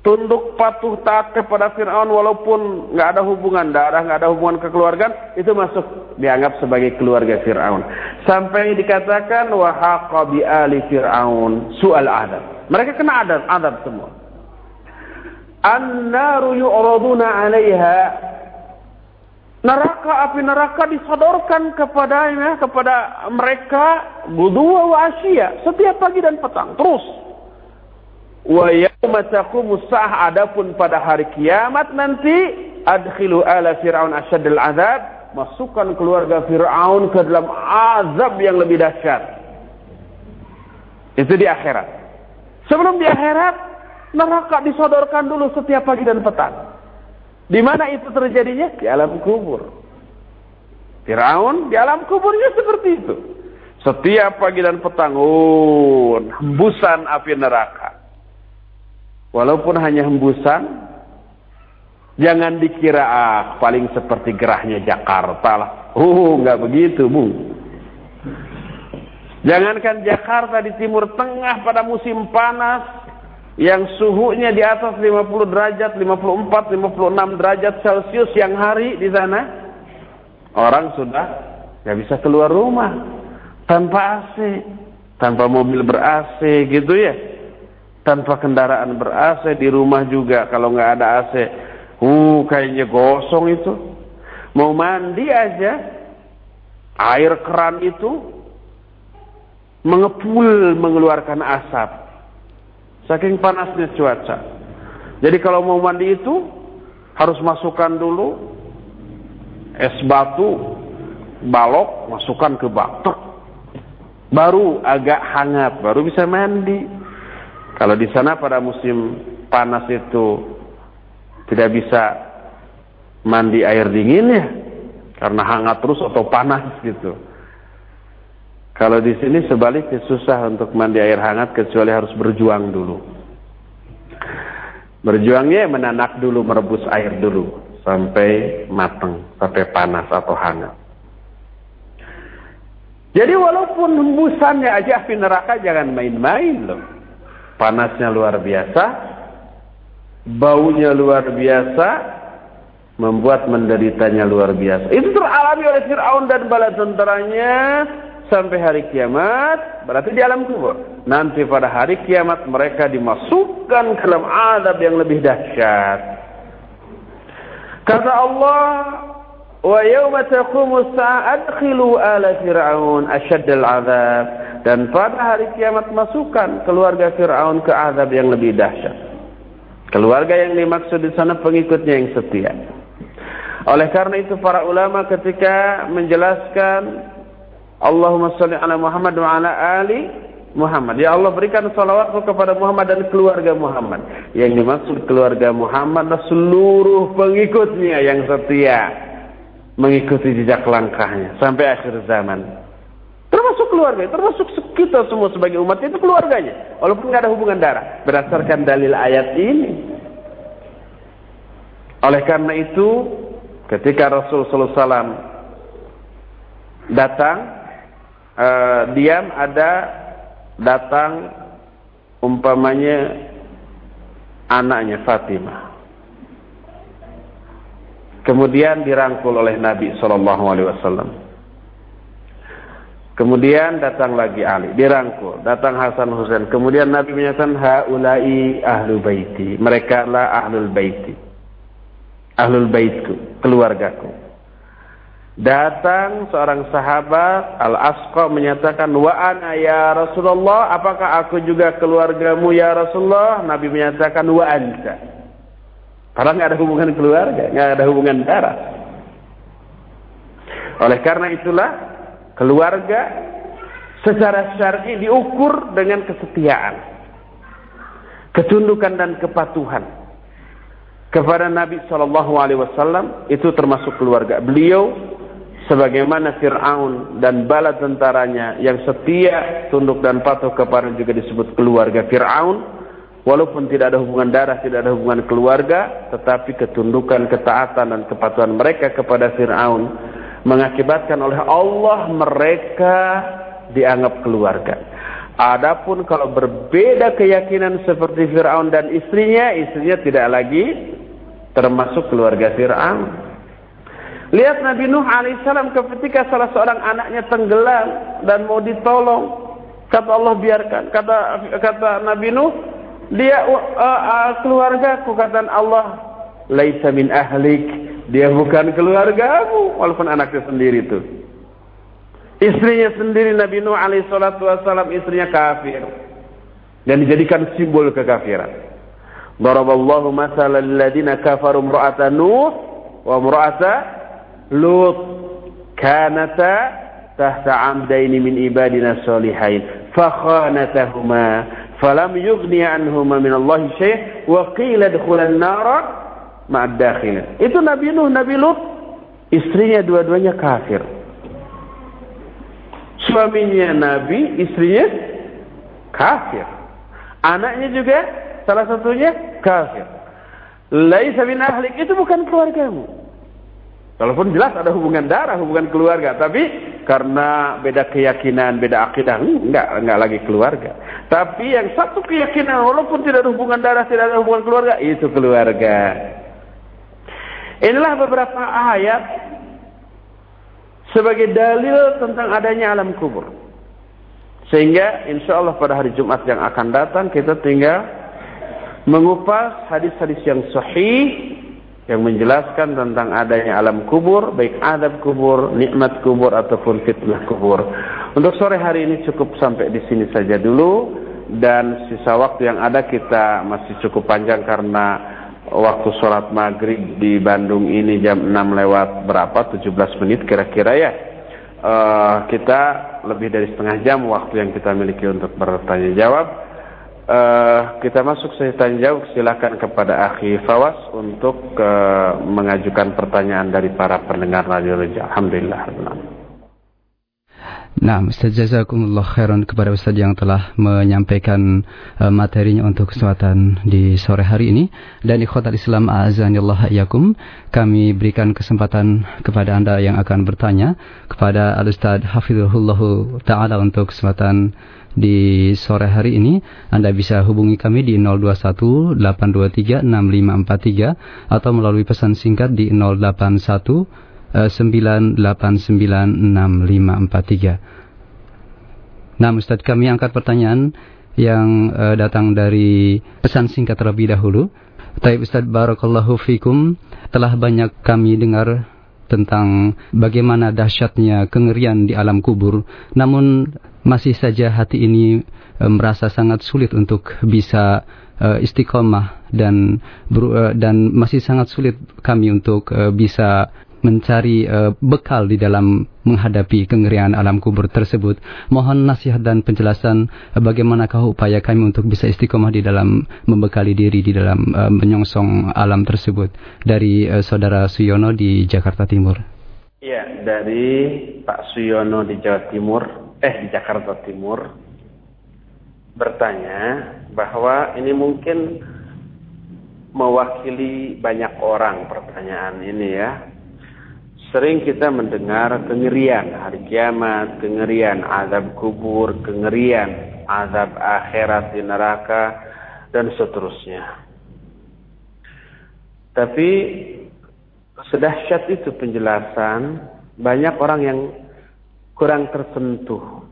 tunduk patuh taat kepada Fir'aun walaupun nggak ada hubungan darah, nggak ada hubungan kekeluargaan, itu masuk dianggap sebagai keluarga Fir'aun. Sampai dikatakan wahaqa ali Fir'aun su'al adab. Mereka kena adab, adab semua. An-naru yu'raduna 'alaiha neraka api neraka disodorkan kepada ya, kepada mereka budua wa setiap pagi dan petang terus Wa yauma taqumu sa'ah adapun pada hari kiamat nanti adkhilu ala fir'aun asyaddal azab masukkan keluarga Firaun ke dalam azab yang lebih dahsyat. Itu di akhirat. Sebelum di akhirat neraka disodorkan dulu setiap pagi dan petang. Di mana itu terjadinya? Di alam kubur. Firaun di alam kuburnya seperti itu. Setiap pagi dan petang, oh, hembusan api neraka. Walaupun hanya hembusan, jangan dikira ah paling seperti gerahnya Jakarta lah. Uh, nggak begitu, Bu. Jangankan Jakarta di timur tengah pada musim panas yang suhunya di atas 50 derajat, 54, 56 derajat Celcius yang hari di sana, orang sudah nggak bisa keluar rumah tanpa AC, tanpa mobil ber-AC gitu ya tanpa kendaraan ber AC di rumah juga kalau nggak ada AC uh kayaknya gosong itu. Mau mandi aja air keran itu mengepul mengeluarkan asap. Saking panasnya cuaca. Jadi kalau mau mandi itu harus masukkan dulu es batu balok masukkan ke bak baru agak hangat baru bisa mandi kalau di sana pada musim panas itu tidak bisa mandi air dingin ya, karena hangat terus atau panas gitu. Kalau di sini sebaliknya susah untuk mandi air hangat kecuali harus berjuang dulu. Berjuangnya menanak dulu, merebus air dulu sampai matang, sampai panas atau hangat. Jadi walaupun hembusannya aja api neraka jangan main-main loh panasnya luar biasa, baunya luar biasa, membuat menderitanya luar biasa. Itu teralami oleh Fir'aun dan bala tentaranya sampai hari kiamat, berarti di alam kubur. Nanti pada hari kiamat mereka dimasukkan ke dalam adab yang lebih dahsyat. Kata Allah, Wa yawma taqumu adkhilu ala fir'aun asyaddal azab. Dan pada hari kiamat masukkan keluarga Fir'aun ke azab yang lebih dahsyat. Keluarga yang dimaksud di sana pengikutnya yang setia. Oleh karena itu para ulama ketika menjelaskan Allahumma salli ala Muhammad wa ala ali Muhammad. Ya Allah berikan salawatmu kepada Muhammad dan keluarga Muhammad. Yang dimaksud keluarga Muhammad adalah seluruh pengikutnya yang setia mengikuti jejak langkahnya sampai akhir zaman. Termasuk keluarga, termasuk kita semua sebagai umat itu keluarganya. Walaupun nggak ada hubungan darah. Berdasarkan dalil ayat ini. Oleh karena itu, ketika Rasulullah SAW datang, uh, diam ada datang umpamanya anaknya Fatimah. Kemudian dirangkul oleh Nabi Shallallahu Alaihi Wasallam. Kemudian datang lagi Ali, dirangkul. Datang Hasan Husain. Kemudian Nabi menyatakan haulai ahlu baiti. Mereka lah ahlul baiti. Ahlul baitku, keluargaku. Datang seorang sahabat Al-Asqa menyatakan wa ana ya Rasulullah apakah aku juga keluargamu ya Rasulullah Nabi menyatakan wa anta Karena nggak ada hubungan keluarga nggak ada hubungan darah oleh karena itulah keluarga secara syar'i diukur dengan kesetiaan, ketundukan dan kepatuhan kepada Nabi Shallallahu Alaihi Wasallam. Itu termasuk keluarga beliau sebagaimana Fir'aun dan bala tentaranya yang setia tunduk dan patuh kepada juga disebut keluarga Fir'aun. Walaupun tidak ada hubungan darah tidak ada hubungan keluarga tetapi ketundukan ketaatan dan kepatuhan mereka kepada Fir'aun mengakibatkan oleh Allah mereka dianggap keluarga. Adapun kalau berbeda keyakinan seperti Firaun dan istrinya, istrinya tidak lagi termasuk keluarga Firaun. Lihat Nabi Nuh alaihissalam ketika salah seorang anaknya tenggelam dan mau ditolong, kata Allah biarkan. Kata kata Nabi Nuh, dia uh, uh, keluargaku kata Allah, laisa min ahlik, dia bukan keluargamu walaupun anaknya sendiri itu. Istrinya sendiri Nabi Nuh alaihi salatu wasallam istrinya kafir. Dan dijadikan simbol kekafiran. Daraballahu masalan alladziina kafaru imra'ata Nuh wa imra'ata Lut. Kanata tahta 'abdaini min ibadina shalihain fakhanatahuma falam yughni 'anhuma min Allah syai' wa qila adkhulan nara ma'ad Itu Nabi Nuh, Nabi Lut, istrinya dua-duanya kafir. Suaminya Nabi, istrinya kafir. Anaknya juga salah satunya kafir. Laisa min ahlik itu bukan keluargamu. Walaupun jelas ada hubungan darah, hubungan keluarga, tapi karena beda keyakinan, beda akidah, enggak enggak lagi keluarga. Tapi yang satu keyakinan walaupun tidak ada hubungan darah, tidak ada hubungan keluarga, itu keluarga. Inilah beberapa ayat sebagai dalil tentang adanya alam kubur. Sehingga insya Allah pada hari Jumat yang akan datang kita tinggal mengupas hadis-hadis yang sahih yang menjelaskan tentang adanya alam kubur, baik adab kubur, nikmat kubur ataupun fitnah kubur. Untuk sore hari ini cukup sampai di sini saja dulu dan sisa waktu yang ada kita masih cukup panjang karena waktu sholat maghrib di Bandung ini jam 6 lewat berapa? 17 menit kira-kira ya. Uh, kita lebih dari setengah jam waktu yang kita miliki untuk bertanya jawab uh, kita masuk sesi tanya jawab silakan kepada akhi Fawas untuk uh, mengajukan pertanyaan dari para pendengar radio Reja Alhamdulillah Nah, Ustaz Jazakumullah khairan kepada Ustaz yang telah menyampaikan uh, materinya untuk kesempatan di sore hari ini. Dan di Khotal Islam Azanillah Yakum, kami berikan kesempatan kepada Anda yang akan bertanya kepada Al-Ustaz Hafizullah Ta'ala untuk kesempatan di sore hari ini Anda bisa hubungi kami di 021 823 6543 atau melalui pesan singkat di 081 9896543. Nah, Ustaz kami angkat pertanyaan yang uh, datang dari pesan singkat terlebih dahulu. Taib Ustaz Barakallahu Fikum telah banyak kami dengar tentang bagaimana dahsyatnya kengerian di alam kubur. Namun masih saja hati ini uh, merasa sangat sulit untuk bisa uh, istiqomah dan dan masih sangat sulit kami untuk bisa mencari uh, bekal di dalam menghadapi kengerian alam kubur tersebut. Mohon nasihat dan penjelasan uh, bagaimanakah upaya kami untuk bisa istiqomah di dalam membekali diri di dalam uh, menyongsong alam tersebut dari uh, saudara Suyono di Jakarta Timur. Iya, dari Pak Suyono di Jawa Timur, eh di Jakarta Timur, bertanya bahwa ini mungkin mewakili banyak orang pertanyaan ini ya. Sering kita mendengar kengerian hari kiamat, kengerian azab kubur, kengerian azab akhirat di neraka, dan seterusnya. Tapi sedahsyat itu penjelasan, banyak orang yang kurang tersentuh.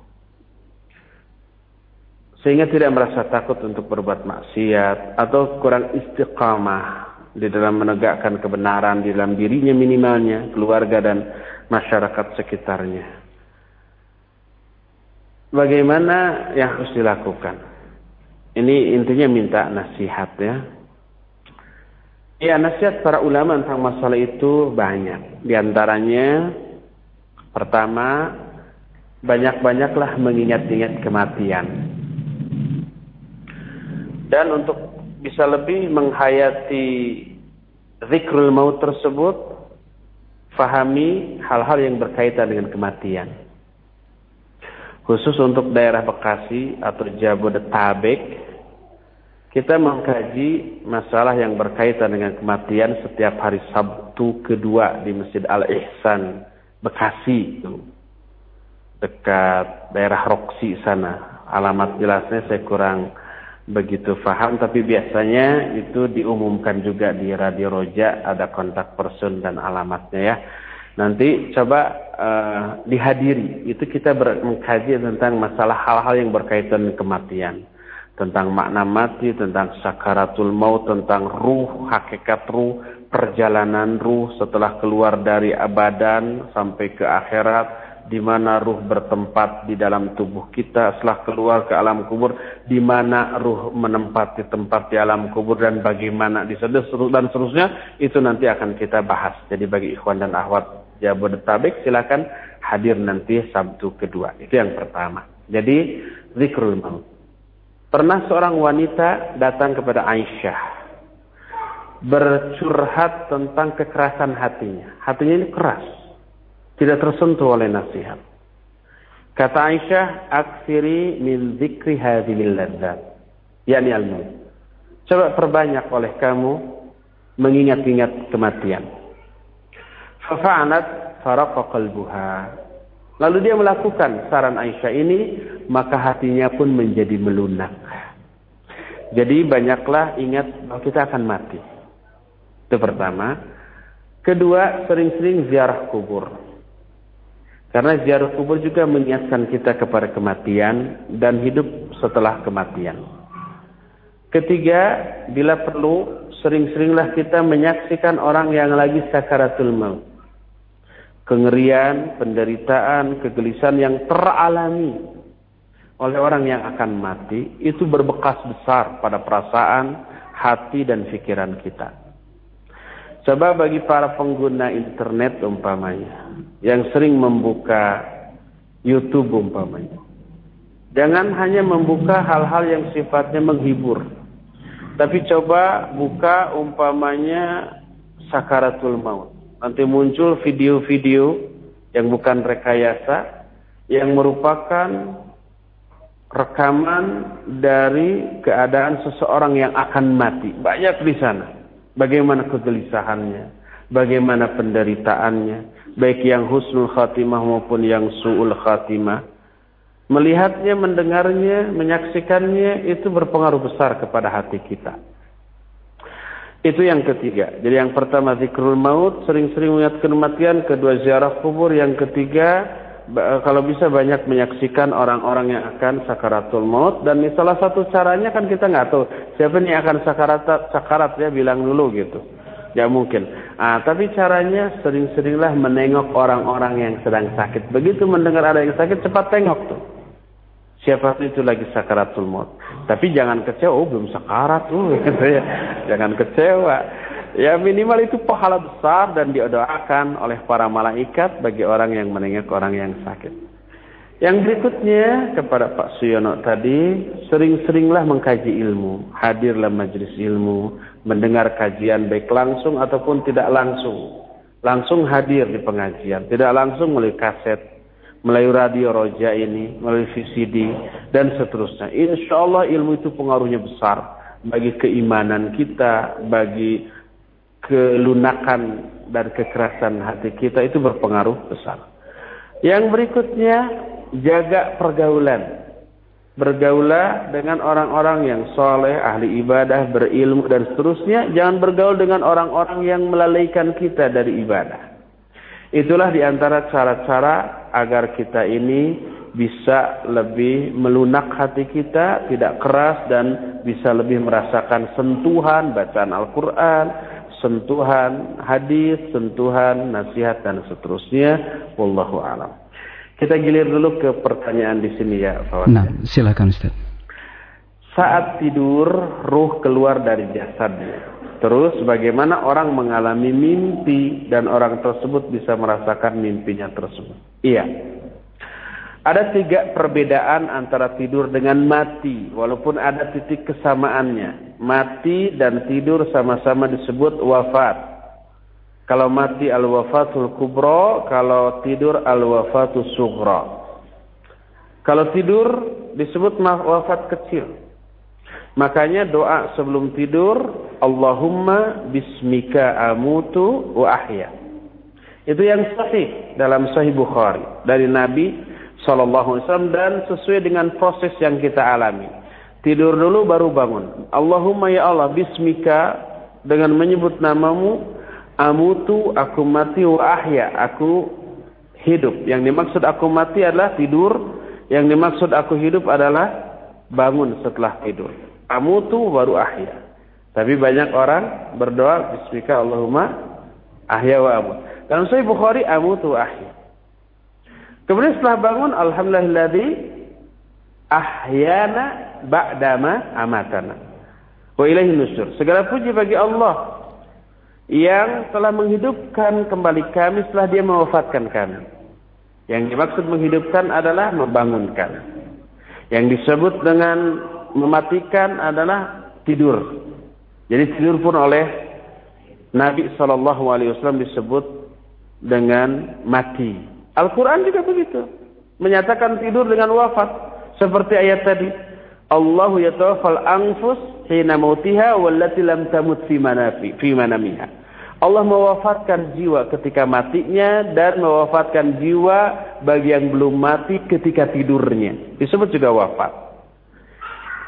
Sehingga tidak merasa takut untuk berbuat maksiat atau kurang istiqamah di dalam menegakkan kebenaran di dalam dirinya minimalnya, keluarga dan masyarakat sekitarnya. Bagaimana yang harus dilakukan? Ini intinya minta nasihat ya. Ya nasihat para ulama tentang masalah itu banyak. Di antaranya pertama banyak-banyaklah mengingat-ingat kematian. Dan untuk bisa lebih menghayati zikrul maut tersebut, fahami hal-hal yang berkaitan dengan kematian. Khusus untuk daerah Bekasi atau Jabodetabek, kita mengkaji masalah yang berkaitan dengan kematian setiap hari Sabtu kedua di Masjid Al-Ihsan, Bekasi. Dekat daerah Roksi sana. Alamat jelasnya saya kurang begitu paham, tapi biasanya itu diumumkan juga di Radio Roja, ada kontak person dan alamatnya ya. Nanti coba uh, dihadiri, itu kita mengkaji tentang masalah hal-hal yang berkaitan kematian. Tentang makna mati, tentang sakaratul maut, tentang ruh, hakikat ruh, perjalanan ruh setelah keluar dari abadan sampai ke akhirat, di mana ruh bertempat di dalam tubuh kita setelah keluar ke alam kubur, di mana ruh menempati tempat di alam kubur dan bagaimana di dan seterusnya itu nanti akan kita bahas. Jadi bagi ikhwan dan ahwat Jabodetabek silakan hadir nanti Sabtu kedua. Itu yang pertama. Jadi zikrul maut. Pernah seorang wanita datang kepada Aisyah bercurhat tentang kekerasan hatinya. Hatinya ini keras, tidak tersentuh oleh nasihat. Kata Aisyah, "Aksiri min zikri hadhil ladzat." Yani al -maut. Coba perbanyak oleh kamu mengingat-ingat kematian. Fafa'anat faraqa qalbuha. Lalu dia melakukan saran Aisyah ini, maka hatinya pun menjadi melunak. Jadi banyaklah ingat bahwa kita akan mati. Itu pertama. Kedua, sering-sering ziarah kubur. Karena ziarah kubur juga mengingatkan kita kepada kematian dan hidup setelah kematian. Ketiga, bila perlu, sering-seringlah kita menyaksikan orang yang lagi sakaratul maut kengerian, penderitaan, kegelisahan yang teralami oleh orang yang akan mati itu berbekas besar pada perasaan, hati dan pikiran kita. Coba bagi para pengguna internet umpamanya yang sering membuka YouTube umpamanya. Jangan hanya membuka hal-hal yang sifatnya menghibur. Tapi coba buka umpamanya sakaratul maut nanti muncul video-video yang bukan rekayasa yang merupakan rekaman dari keadaan seseorang yang akan mati. Banyak di sana. Bagaimana kegelisahannya, bagaimana penderitaannya, baik yang husnul khatimah maupun yang su'ul khatimah. Melihatnya, mendengarnya, menyaksikannya itu berpengaruh besar kepada hati kita. Itu yang ketiga. Jadi yang pertama zikrul maut, sering-sering mengingat kematian. Kedua ziarah kubur. Yang ketiga, kalau bisa banyak menyaksikan orang-orang yang akan sakaratul maut. Dan salah satu caranya kan kita nggak tahu. Siapa nih akan sakarat, sakarat ya bilang dulu gitu. Ya mungkin. Ah, tapi caranya sering-seringlah menengok orang-orang yang sedang sakit. Begitu mendengar ada yang sakit, cepat tengok tuh. Siapa itu lagi sakaratul maut. Tapi jangan kecewa, oh belum sakarat, oh, gitu ya. jangan kecewa. Ya minimal itu pahala besar dan didoakan oleh para malaikat bagi orang yang menengok orang yang sakit. Yang berikutnya kepada Pak Suyono tadi, sering-seringlah mengkaji ilmu, hadirlah majelis ilmu, mendengar kajian baik langsung ataupun tidak langsung. langsung hadir di pengajian, tidak langsung melalui kaset, melalui radio roja ini, melalui VCD, dan seterusnya. Insya Allah ilmu itu pengaruhnya besar bagi keimanan kita, bagi kelunakan dan kekerasan hati kita itu berpengaruh besar. Yang berikutnya, jaga pergaulan. Bergaulah dengan orang-orang yang soleh, ahli ibadah, berilmu dan seterusnya. Jangan bergaul dengan orang-orang yang melalaikan kita dari ibadah. Itulah di antara cara-cara agar kita ini bisa lebih melunak hati kita, tidak keras dan bisa lebih merasakan sentuhan bacaan Al-Quran, sentuhan hadis, sentuhan nasihat dan seterusnya. Wallahu a'lam. Kita gilir dulu ke pertanyaan di sini ya, Pak Nah, silakan Ustaz. Saat tidur, ruh keluar dari jasadnya. Terus bagaimana orang mengalami mimpi dan orang tersebut bisa merasakan mimpinya tersebut? Iya. Ada tiga perbedaan antara tidur dengan mati, walaupun ada titik kesamaannya. Mati dan tidur sama-sama disebut wafat. Kalau mati al-wafatul kubro, kalau tidur al-wafatul sughra. Kalau tidur disebut wafat kecil. Makanya doa sebelum tidur, Allahumma bismika amutu wa ahya. Itu yang sahih dalam sahih Bukhari dari Nabi wasallam dan sesuai dengan proses yang kita alami. Tidur dulu baru bangun. Allahumma ya Allah bismika dengan menyebut namamu amutu aku mati wa ahya aku hidup. Yang dimaksud aku mati adalah tidur yang dimaksud aku hidup adalah bangun setelah tidur. Amutu baru ahya. Tapi banyak orang berdoa bismika Allahumma ahya wa amut. Dalam sahih Bukhari amutu ahya. Kemudian setelah bangun alhamdulillahilladzi ahyana ba'dama amatana wa ilaihi nusur segala puji bagi Allah yang telah menghidupkan kembali kami setelah dia mewafatkan kami. Yang dimaksud menghidupkan adalah membangunkan. Yang disebut dengan mematikan adalah tidur. Jadi tidur pun oleh Nabi Shallallahu Alaihi Wasallam disebut dengan mati. Al-Quran juga begitu. Menyatakan tidur dengan wafat. Seperti ayat tadi. Allahu yatawaffal anfus hina mautiha wallati lam tamut fi manafi fi manamiha. Allah mewafatkan jiwa ketika matinya dan mewafatkan jiwa bagi yang belum mati ketika tidurnya. Disebut juga wafat.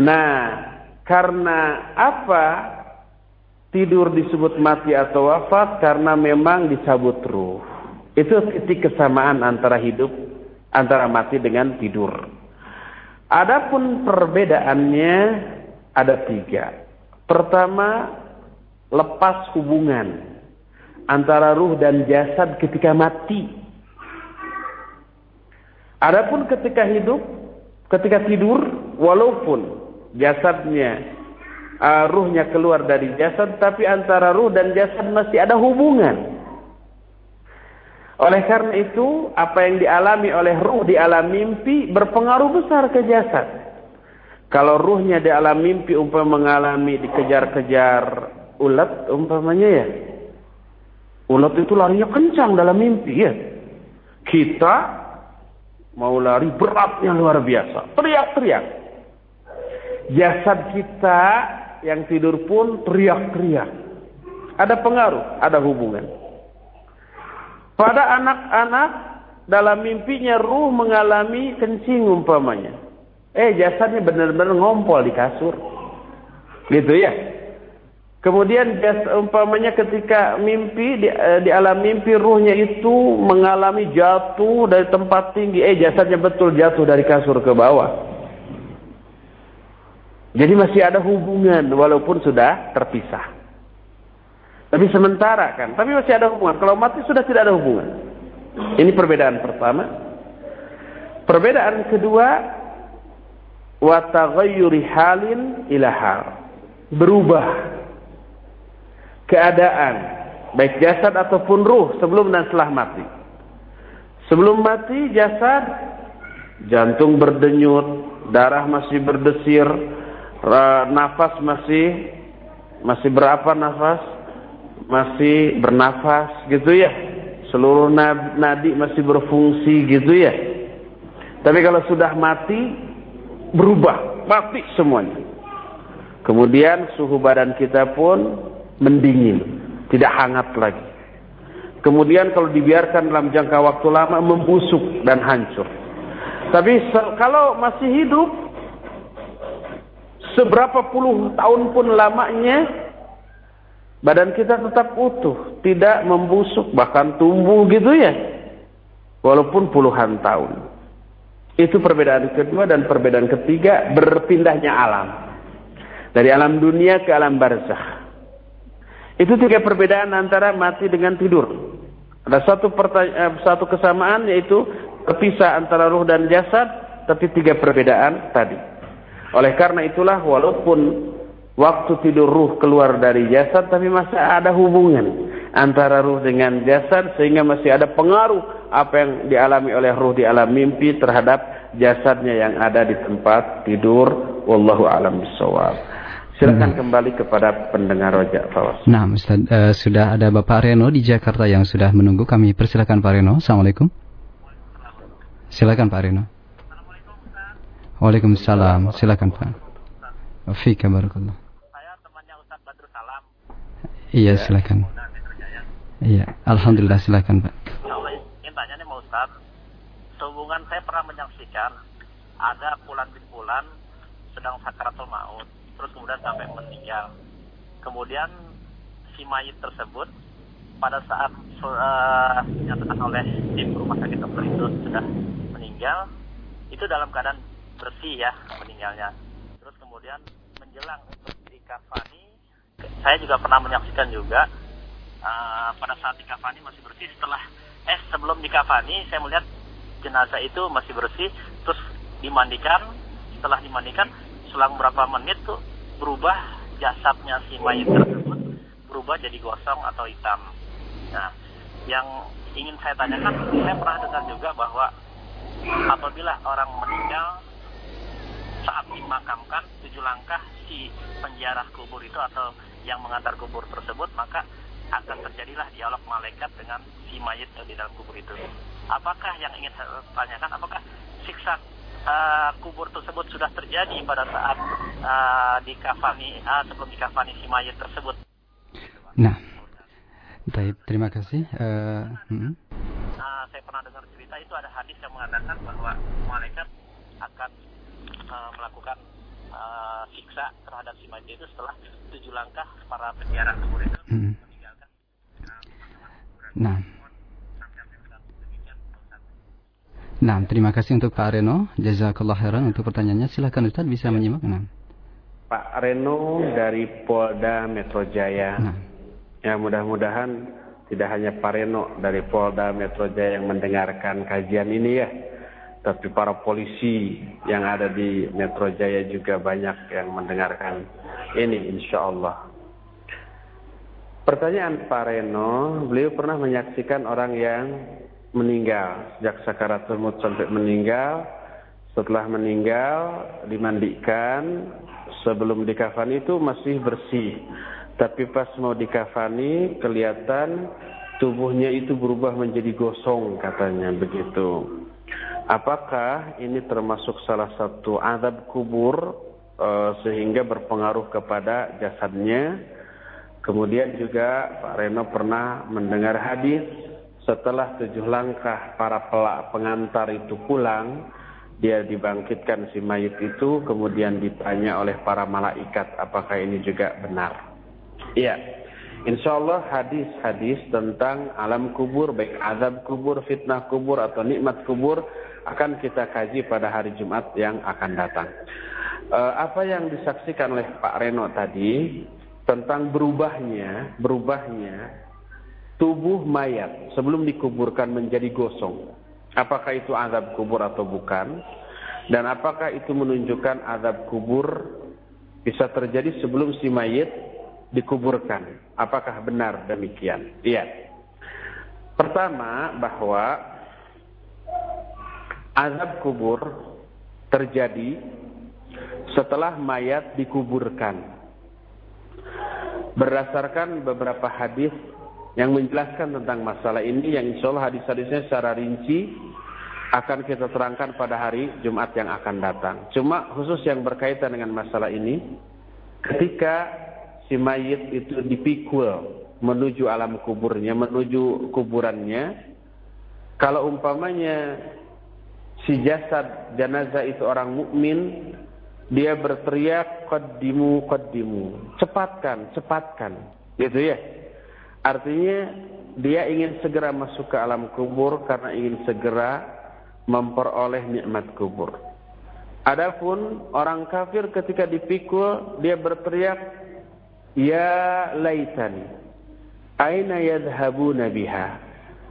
Nah, karena apa tidur disebut mati atau wafat? Karena memang dicabut ruh. Itu titik kesamaan antara hidup, antara mati dengan tidur. Adapun perbedaannya ada tiga. Pertama, lepas hubungan antara ruh dan jasad ketika mati. Adapun ketika hidup, ketika tidur, walaupun jasadnya, uh, ruhnya keluar dari jasad, tapi antara ruh dan jasad masih ada hubungan. Oleh karena itu, apa yang dialami oleh ruh di alam mimpi berpengaruh besar ke jasad. Kalau ruhnya di alam mimpi umpama mengalami dikejar-kejar ulat umpamanya ya, Ulat itu larinya kencang dalam mimpi ya. Kita mau lari beratnya luar biasa. Teriak-teriak. Jasad kita yang tidur pun teriak-teriak. Ada pengaruh, ada hubungan. Pada anak-anak dalam mimpinya ruh mengalami kencing umpamanya. Eh jasadnya benar-benar ngompol di kasur. Gitu ya. Kemudian umpamanya ketika mimpi di, eh, di alam mimpi ruhnya itu mengalami jatuh dari tempat tinggi, eh jasadnya betul jatuh dari kasur ke bawah. Jadi masih ada hubungan walaupun sudah terpisah. Tapi sementara kan, tapi masih ada hubungan. Kalau mati sudah tidak ada hubungan. Ini perbedaan pertama. Perbedaan kedua, wa taghayyuri halin ila hal. Berubah keadaan baik jasad ataupun ruh sebelum dan setelah mati. Sebelum mati jasad jantung berdenyut, darah masih berdesir, nafas masih masih berapa nafas? Masih bernafas gitu ya. Seluruh nadi masih berfungsi gitu ya. Tapi kalau sudah mati berubah, mati semuanya. Kemudian suhu badan kita pun mendingin, tidak hangat lagi. Kemudian kalau dibiarkan dalam jangka waktu lama membusuk dan hancur. Tapi kalau masih hidup seberapa puluh tahun pun lamanya badan kita tetap utuh, tidak membusuk bahkan tumbuh gitu ya. Walaupun puluhan tahun. Itu perbedaan kedua dan perbedaan ketiga berpindahnya alam. Dari alam dunia ke alam barzah. Itu tiga perbedaan antara mati dengan tidur. Ada satu eh, satu kesamaan yaitu terpisah antara ruh dan jasad, tapi tiga perbedaan tadi. Oleh karena itulah walaupun waktu tidur ruh keluar dari jasad, tapi masih ada hubungan antara ruh dengan jasad sehingga masih ada pengaruh apa yang dialami oleh ruh di alam mimpi terhadap jasadnya yang ada di tempat tidur. Wallahu alam bisawab. Silakan hmm. kembali kepada pendengar Rojak Fawas. Nah, Ustaz, uh, sudah ada Bapak Reno di Jakarta yang sudah menunggu. Kami persilakan Pak Reno. Assalamualaikum. Silakan Pak Reno. Waalaikumsalam. Silakan Pak. Fika barakallah. Saya temannya Ustaz Badrul Salam. Iya, silakan. Iya, alhamdulillah silakan Pak. Ingin tanya nih Ustaz, sehubungan saya pernah menyaksikan ada pulan bin pulan sedang sakaratul maut terus kemudian sampai meninggal. Kemudian si mayit tersebut pada saat uh, dinyatakan oleh tim rumah sakit dokter itu sudah meninggal, itu dalam keadaan bersih ya meninggalnya. Terus kemudian menjelang untuk dikafani, saya juga pernah menyaksikan juga uh, pada saat dikafani masih bersih. Setelah eh sebelum dikafani saya melihat jenazah itu masih bersih, terus dimandikan. Setelah dimandikan selang berapa menit tuh berubah jasadnya si mayat tersebut berubah jadi gosong atau hitam. Nah, yang ingin saya tanyakan, saya pernah dengar juga bahwa apabila orang meninggal saat dimakamkan tujuh langkah si penjara kubur itu atau yang mengantar kubur tersebut maka akan terjadilah dialog malaikat dengan si mayat di dalam kubur itu. Apakah yang ingin saya tanyakan? Apakah siksa uh, kubur tersebut sudah terjadi pada saat uh, dikafani uh, sebelum dikafani si mayat tersebut. Nah, baik, terima kasih. Uh, hmm. uh, saya pernah dengar cerita itu ada hadis yang mengatakan bahwa malaikat akan uh, melakukan uh, siksa terhadap si mayat itu setelah tujuh langkah para peziarah kubur itu hmm. meninggalkan. Nah. Nah, terima kasih untuk Pak Reno. Jazakallah khairan untuk pertanyaannya. Silakan Ustaz bisa ya. menyimak. Nah. Pak Reno dari Polda Metro Jaya. Nah. Ya, mudah-mudahan tidak hanya Pak Reno dari Polda Metro Jaya yang mendengarkan kajian ini ya. Tapi para polisi yang ada di Metro Jaya juga banyak yang mendengarkan ini insya Allah. Pertanyaan Pak Reno, beliau pernah menyaksikan orang yang meninggal. Sejak sakaratul maut sampai meninggal setelah meninggal dimandikan. Sebelum dikafani itu masih bersih. Tapi pas mau dikafani kelihatan tubuhnya itu berubah menjadi gosong katanya begitu apakah ini termasuk salah satu adab kubur uh, sehingga berpengaruh kepada jasadnya kemudian juga Pak Reno pernah mendengar hadis setelah tujuh langkah para pelak pengantar itu pulang, dia dibangkitkan si mayit itu, kemudian ditanya oleh para malaikat apakah ini juga benar. Iya, insya Allah hadis-hadis tentang alam kubur, baik azab kubur, fitnah kubur, atau nikmat kubur, akan kita kaji pada hari Jumat yang akan datang. Uh, apa yang disaksikan oleh Pak Reno tadi tentang berubahnya, berubahnya tubuh mayat sebelum dikuburkan menjadi gosong. Apakah itu azab kubur atau bukan? Dan apakah itu menunjukkan azab kubur bisa terjadi sebelum si mayat dikuburkan? Apakah benar demikian? Iya. Pertama bahwa azab kubur terjadi setelah mayat dikuburkan. berdasarkan beberapa hadis yang menjelaskan tentang masalah ini yang insya Allah hadis-hadisnya secara rinci akan kita terangkan pada hari Jumat yang akan datang. Cuma khusus yang berkaitan dengan masalah ini, ketika si mayit itu dipikul menuju alam kuburnya, menuju kuburannya, kalau umpamanya si jasad jenazah itu orang mukmin, dia berteriak qaddimu qaddimu, cepatkan, cepatkan. Gitu ya. Artinya dia ingin segera masuk ke alam kubur karena ingin segera memperoleh nikmat kubur. Adapun orang kafir ketika dipikul dia berteriak ya laitani aina yadhhabuna biha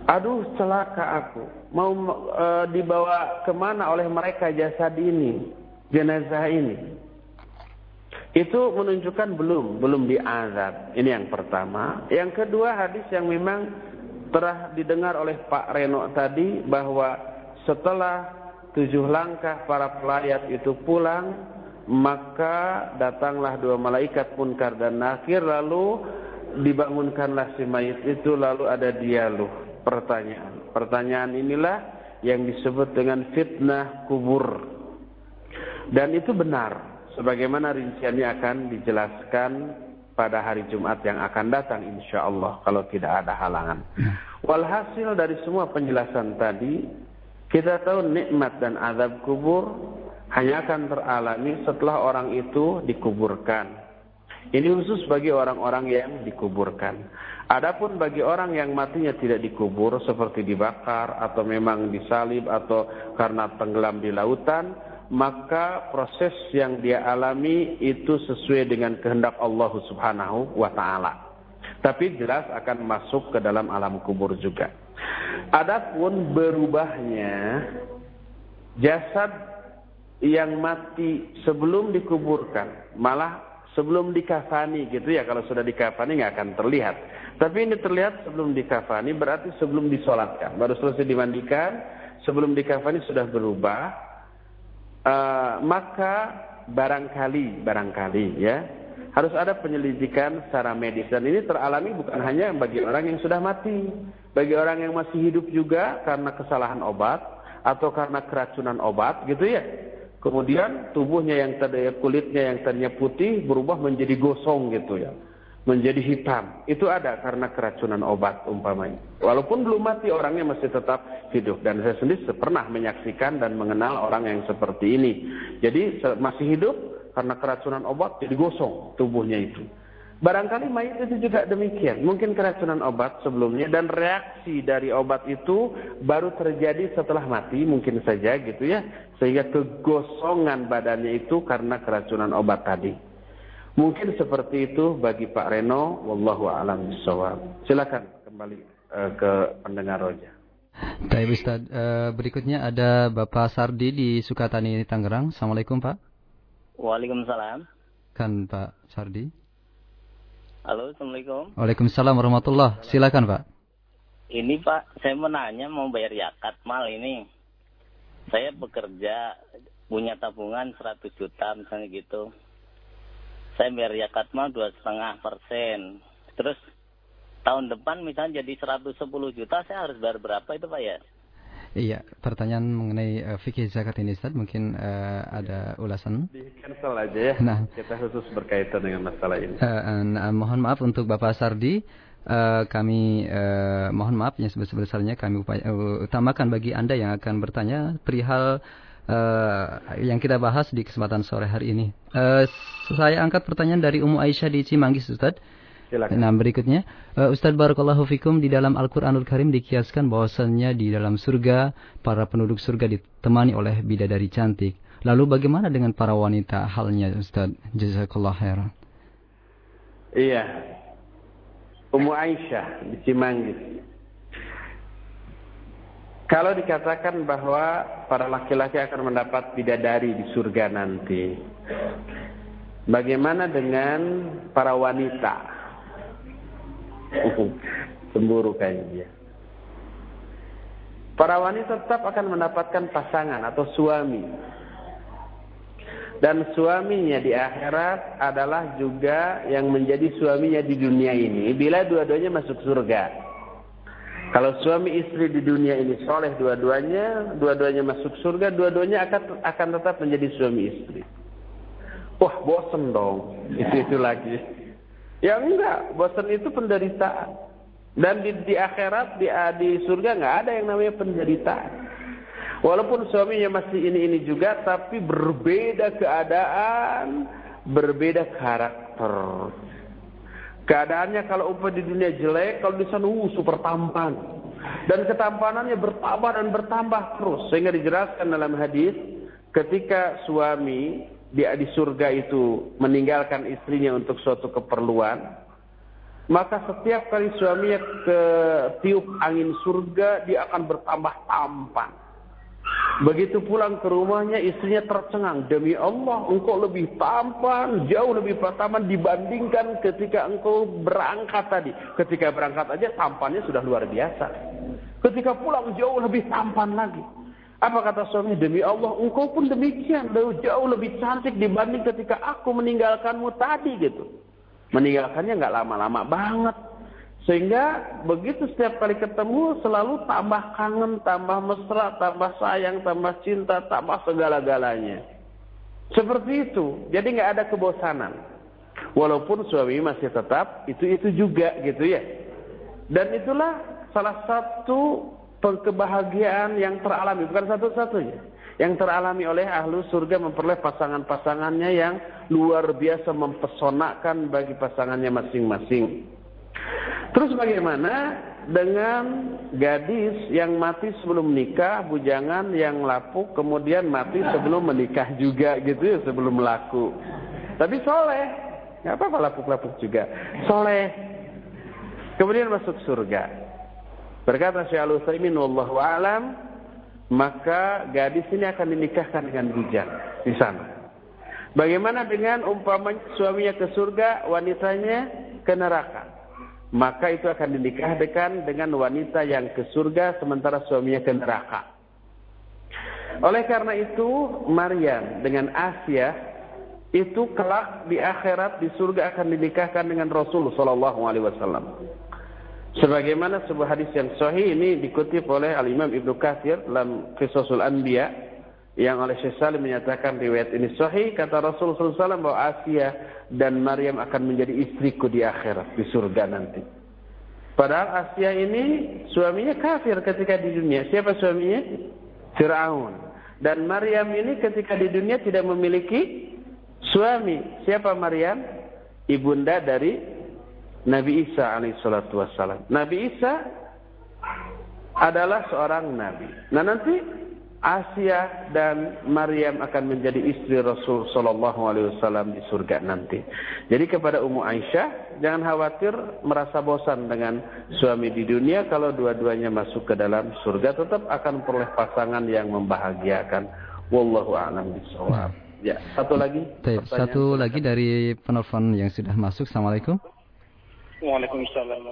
aduh celaka aku. Mau e, dibawa ke mana oleh mereka jasad ini jenazah ini? Itu menunjukkan belum belum diazab. Ini yang pertama. Yang kedua hadis yang memang telah didengar oleh Pak Reno tadi bahwa setelah tujuh langkah para pelayat itu pulang maka datanglah dua malaikat munkar dan nakir lalu dibangunkanlah si mayit itu lalu ada dialog pertanyaan pertanyaan inilah yang disebut dengan fitnah kubur dan itu benar sebagaimana rinciannya akan dijelaskan pada hari Jumat yang akan datang insya Allah kalau tidak ada halangan. Walhasil dari semua penjelasan tadi kita tahu nikmat dan azab kubur hanya akan teralami setelah orang itu dikuburkan. Ini khusus bagi orang-orang yang dikuburkan. Adapun bagi orang yang matinya tidak dikubur seperti dibakar atau memang disalib atau karena tenggelam di lautan, maka proses yang dia alami itu sesuai dengan kehendak Allah Subhanahu wa taala. Tapi jelas akan masuk ke dalam alam kubur juga. Adapun berubahnya jasad yang mati sebelum dikuburkan, malah sebelum dikafani gitu ya kalau sudah dikafani nggak akan terlihat. Tapi ini terlihat sebelum dikafani berarti sebelum disolatkan, baru selesai dimandikan, sebelum dikafani sudah berubah. Uh, maka barangkali barangkali ya harus ada penyelidikan secara medis. Dan ini teralami bukan hanya bagi orang yang sudah mati bagi orang yang masih hidup juga karena kesalahan obat atau karena keracunan obat gitu ya kemudian tubuhnya yang tadinya kulitnya yang tadinya putih berubah menjadi gosong gitu ya menjadi hitam. Itu ada karena keracunan obat umpamanya. Walaupun belum mati orangnya masih tetap hidup. Dan saya sendiri pernah menyaksikan dan mengenal orang yang seperti ini. Jadi masih hidup karena keracunan obat jadi gosong tubuhnya itu. Barangkali mayat itu juga demikian. Mungkin keracunan obat sebelumnya dan reaksi dari obat itu baru terjadi setelah mati mungkin saja gitu ya. Sehingga kegosongan badannya itu karena keracunan obat tadi. Mungkin seperti itu bagi Pak Reno, wallahu a'lam bishawab. Silakan kembali uh, ke pendengar roja. Baik Ustaz, uh, berikutnya ada Bapak Sardi di Sukatani Tangerang. Assalamualaikum Pak. Waalaikumsalam. Kan Pak Sardi. Halo, Assalamualaikum. Waalaikumsalam warahmatullah. Silakan Pak. Ini Pak, saya mau nanya mau bayar yakat mal ini. Saya bekerja punya tabungan 100 juta misalnya gitu saya bayar zakat mah dua setengah persen. Terus tahun depan misalnya jadi 110 juta, saya harus bayar berapa itu Pak ya? Iya, pertanyaan mengenai uh, fikih zakat ini Ustaz, mungkin uh, ada ulasan? Di cancel aja ya. Nah, kita khusus berkaitan dengan masalah ini. Uh, nah, mohon maaf untuk Bapak Sardi, uh, kami uh, mohon maaf yang sebesar-besarnya kami upaya, uh, utamakan bagi Anda yang akan bertanya perihal uh, yang kita bahas di kesempatan sore hari ini. Uh, saya angkat pertanyaan dari Ummu Aisyah di Cimanggis, Ustaz. Silakan. Nah, berikutnya, uh, Ustaz Barakallahu Fikum di dalam Al-Quranul Karim dikiaskan bahwasannya di dalam surga, para penduduk surga ditemani oleh bidadari cantik. Lalu bagaimana dengan para wanita halnya, Ustaz? Jazakallah khairan. Iya. Ummu Aisyah di Cimanggis. Kalau dikatakan bahwa para laki-laki akan mendapat bidadari di surga nanti, bagaimana dengan para wanita? Cemburu kayaknya dia. Para wanita tetap akan mendapatkan pasangan atau suami. Dan suaminya di akhirat adalah juga yang menjadi suaminya di dunia ini bila dua-duanya masuk surga. Kalau suami istri di dunia ini soleh dua-duanya, dua-duanya masuk surga, dua-duanya akan akan tetap menjadi suami istri. Wah bosen dong, itu itu lagi. Ya enggak, bosen itu penderitaan. Dan di, di akhirat di, di surga nggak ada yang namanya penderitaan. Walaupun suaminya masih ini-ini juga, tapi berbeda keadaan, berbeda karakter. Keadaannya kalau umpah di dunia jelek, kalau di sana uh, super tampan. Dan ketampanannya bertambah dan bertambah terus. Sehingga dijelaskan dalam hadis, ketika suami dia di surga itu meninggalkan istrinya untuk suatu keperluan, maka setiap kali suaminya ke tiup angin surga, dia akan bertambah tampan. Begitu pulang ke rumahnya istrinya tercengang. Demi Allah engkau lebih tampan, jauh lebih tampan dibandingkan ketika engkau berangkat tadi. Ketika berangkat aja tampannya sudah luar biasa. Ketika pulang jauh lebih tampan lagi. Apa kata suami? Demi Allah engkau pun demikian. Jauh lebih cantik dibanding ketika aku meninggalkanmu tadi gitu. Meninggalkannya nggak lama-lama banget. Sehingga begitu setiap kali ketemu selalu tambah kangen, tambah mesra, tambah sayang, tambah cinta, tambah segala-galanya. Seperti itu. Jadi nggak ada kebosanan. Walaupun suami masih tetap itu-itu juga gitu ya. Dan itulah salah satu kebahagiaan yang teralami. Bukan satu-satunya. Yang teralami oleh ahlu surga memperoleh pasangan-pasangannya yang luar biasa mempesonakan bagi pasangannya masing-masing. Terus bagaimana dengan gadis yang mati sebelum nikah, bujangan yang lapuk kemudian mati sebelum menikah juga gitu ya, sebelum laku. Tapi soleh, nggak apa-apa lapuk-lapuk juga. Soleh, kemudian masuk surga. Berkata Syekh Al-Utsaimin wallahu alam, maka gadis ini akan dinikahkan dengan bujang di sana. Bagaimana dengan umpamanya suaminya ke surga, wanitanya ke neraka? maka itu akan dinikahkan dengan wanita yang ke surga sementara suaminya ke neraka. Oleh karena itu, Maryam dengan Asia itu kelak di akhirat di surga akan dinikahkan dengan Rasul sallallahu alaihi wasallam. Sebagaimana sebuah hadis yang sahih ini dikutip oleh Al Imam Ibnu Katsir dalam Qisasul Anbiya yang oleh Syekh Salim menyatakan riwayat ini sahih kata Rasul wasallam bahwa Asia dan Maryam akan menjadi istriku di akhirat di surga nanti. Padahal Asia ini suaminya kafir ketika di dunia. Siapa suaminya? Fir'aun. Dan Maryam ini ketika di dunia tidak memiliki suami. Siapa Maryam? Ibunda dari Nabi Isa alaihissalatu wassalam. Nabi Isa adalah seorang nabi. Nah nanti Asia dan Maryam akan menjadi istri Rasul Shallallahu Alaihi Wasallam di surga nanti. Jadi kepada Ummu Aisyah, jangan khawatir merasa bosan dengan suami di dunia kalau dua-duanya masuk ke dalam surga tetap akan peroleh pasangan yang membahagiakan. Wallahu a'lam bishawab. Ya, satu lagi. Satu lagi dari penelpon yang sudah masuk. Assalamualaikum. Waalaikumsalam.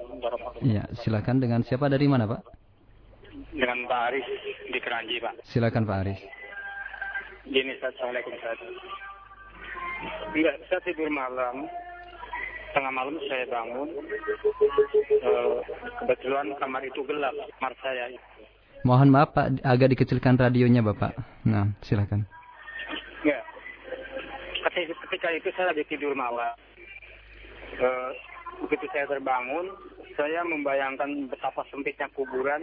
Ya, silakan dengan siapa dari mana, Pak? dengan Pak Aris di Keranji, Pak. Silakan Pak Aris. Gini, Assalamualaikum Ustaz. Enggak, saya tidur malam. Tengah malam saya bangun. Uh, kebetulan kamar itu gelap, kamar saya. Mohon maaf Pak, agak dikecilkan radionya Bapak. Nah, silakan. Ya. Ketika itu saya lagi tidur malam. Uh, begitu saya terbangun, saya membayangkan betapa sempitnya kuburan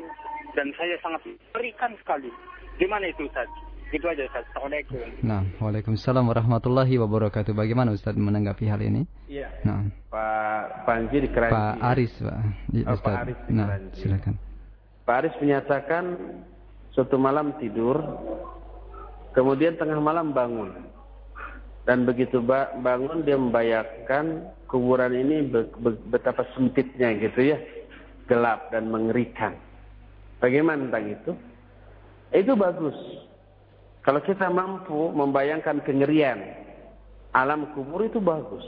dan saya sangat berikan sekali. Gimana itu Ustaz? Itu aja Ustaz. Assalamualaikum. Nah, Waalaikumsalam warahmatullahi wabarakatuh. Bagaimana Ustaz menanggapi hal ini? Iya. Nah. Pak Panji di Keranji. Pak Aris, Pak. Ya, oh, Pak Aris di nah, silakan. Pak Aris menyatakan suatu malam tidur, kemudian tengah malam bangun. Dan begitu bangun dia membayangkan kuburan ini betapa sempitnya gitu ya. Gelap dan mengerikan. Bagaimana tentang itu? Itu bagus. Kalau kita mampu membayangkan kengerian alam kubur itu bagus.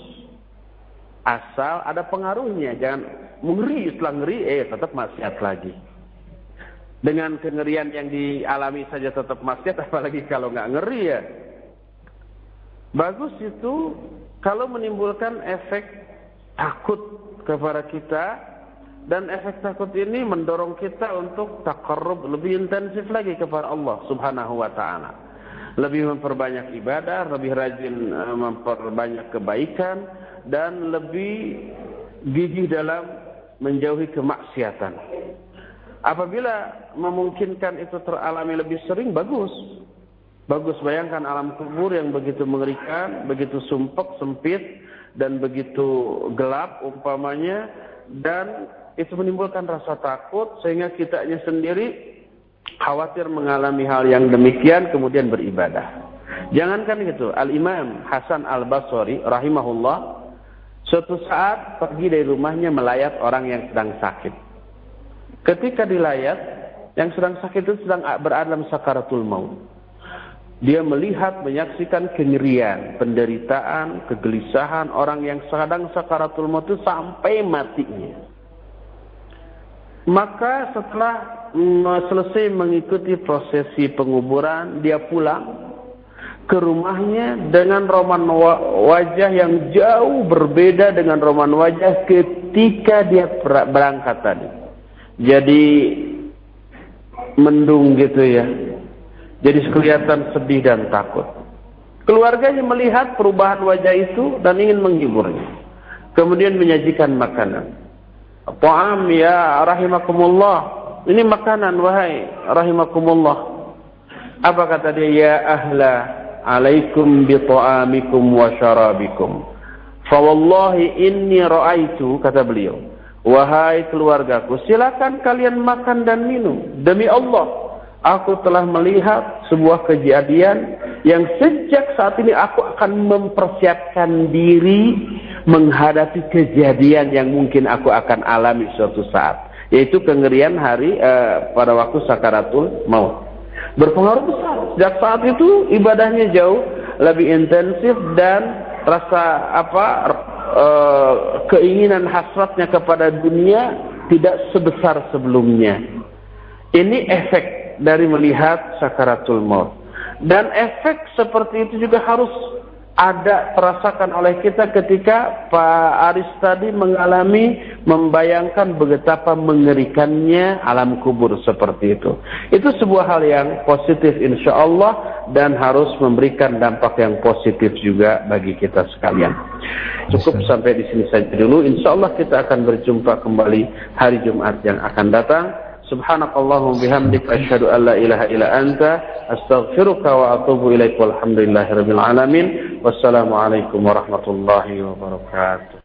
Asal ada pengaruhnya, jangan mengeri setelah ngeri, eh tetap maksiat lagi. Dengan kengerian yang dialami saja tetap maksiat, apalagi kalau nggak ngeri ya Bagus itu kalau menimbulkan efek takut kepada kita dan efek takut ini mendorong kita untuk takarrub lebih intensif lagi kepada Allah Subhanahu wa taala. Lebih memperbanyak ibadah, lebih rajin uh, memperbanyak kebaikan dan lebih gigih dalam menjauhi kemaksiatan. Apabila memungkinkan itu teralami lebih sering bagus. Bagus bayangkan alam kubur yang begitu mengerikan, begitu sumpek, sempit dan begitu gelap umpamanya dan itu menimbulkan rasa takut sehingga kitanya sendiri khawatir mengalami hal yang demikian kemudian beribadah. Jangankan itu, Al-Imam Hasan Al-Basri rahimahullah suatu saat pergi dari rumahnya melayat orang yang sedang sakit. Ketika dilayat, yang sedang sakit itu sedang berada dalam sakaratul maut. Dia melihat, menyaksikan kengerian, penderitaan, kegelisahan orang yang sedang sakaratul maut itu sampai matinya. Maka setelah selesai mengikuti prosesi penguburan, dia pulang ke rumahnya dengan roman wajah yang jauh berbeda dengan roman wajah ketika dia berangkat tadi. Jadi mendung gitu ya. Jadi kelihatan sedih dan takut. Keluarganya melihat perubahan wajah itu dan ingin menghiburnya. Kemudian menyajikan makanan. Ta'am ya rahimakumullah. Ini makanan wahai rahimakumullah. Apa kata dia? Ya ahla alaikum bi ta'amikum wa syarabikum. Fa wallahi inni ra'aitu kata beliau. Wahai keluargaku, silakan kalian makan dan minum. Demi Allah, aku telah melihat sebuah kejadian yang sejak saat ini aku akan mempersiapkan diri menghadapi kejadian yang mungkin aku akan alami suatu saat yaitu kengerian hari uh, pada waktu sakaratul maut. Berpengaruh besar. Sejak saat itu ibadahnya jauh lebih intensif dan rasa apa uh, keinginan hasratnya kepada dunia tidak sebesar sebelumnya. Ini efek dari melihat sakaratul maut. Dan efek seperti itu juga harus ada terasakan oleh kita ketika Pak Aris tadi mengalami membayangkan betapa mengerikannya alam kubur seperti itu. Itu sebuah hal yang positif insya Allah dan harus memberikan dampak yang positif juga bagi kita sekalian. Cukup sampai di sini saja dulu. Insya Allah kita akan berjumpa kembali hari Jumat yang akan datang. Subhanakallahumma bihamdik asyhadu an la ilaha illa anta astaghfiruka wa atubu ilaik walhamdulillahi rabbil alamin. Wassalamualaikum warahmatullahi wabarakatuh.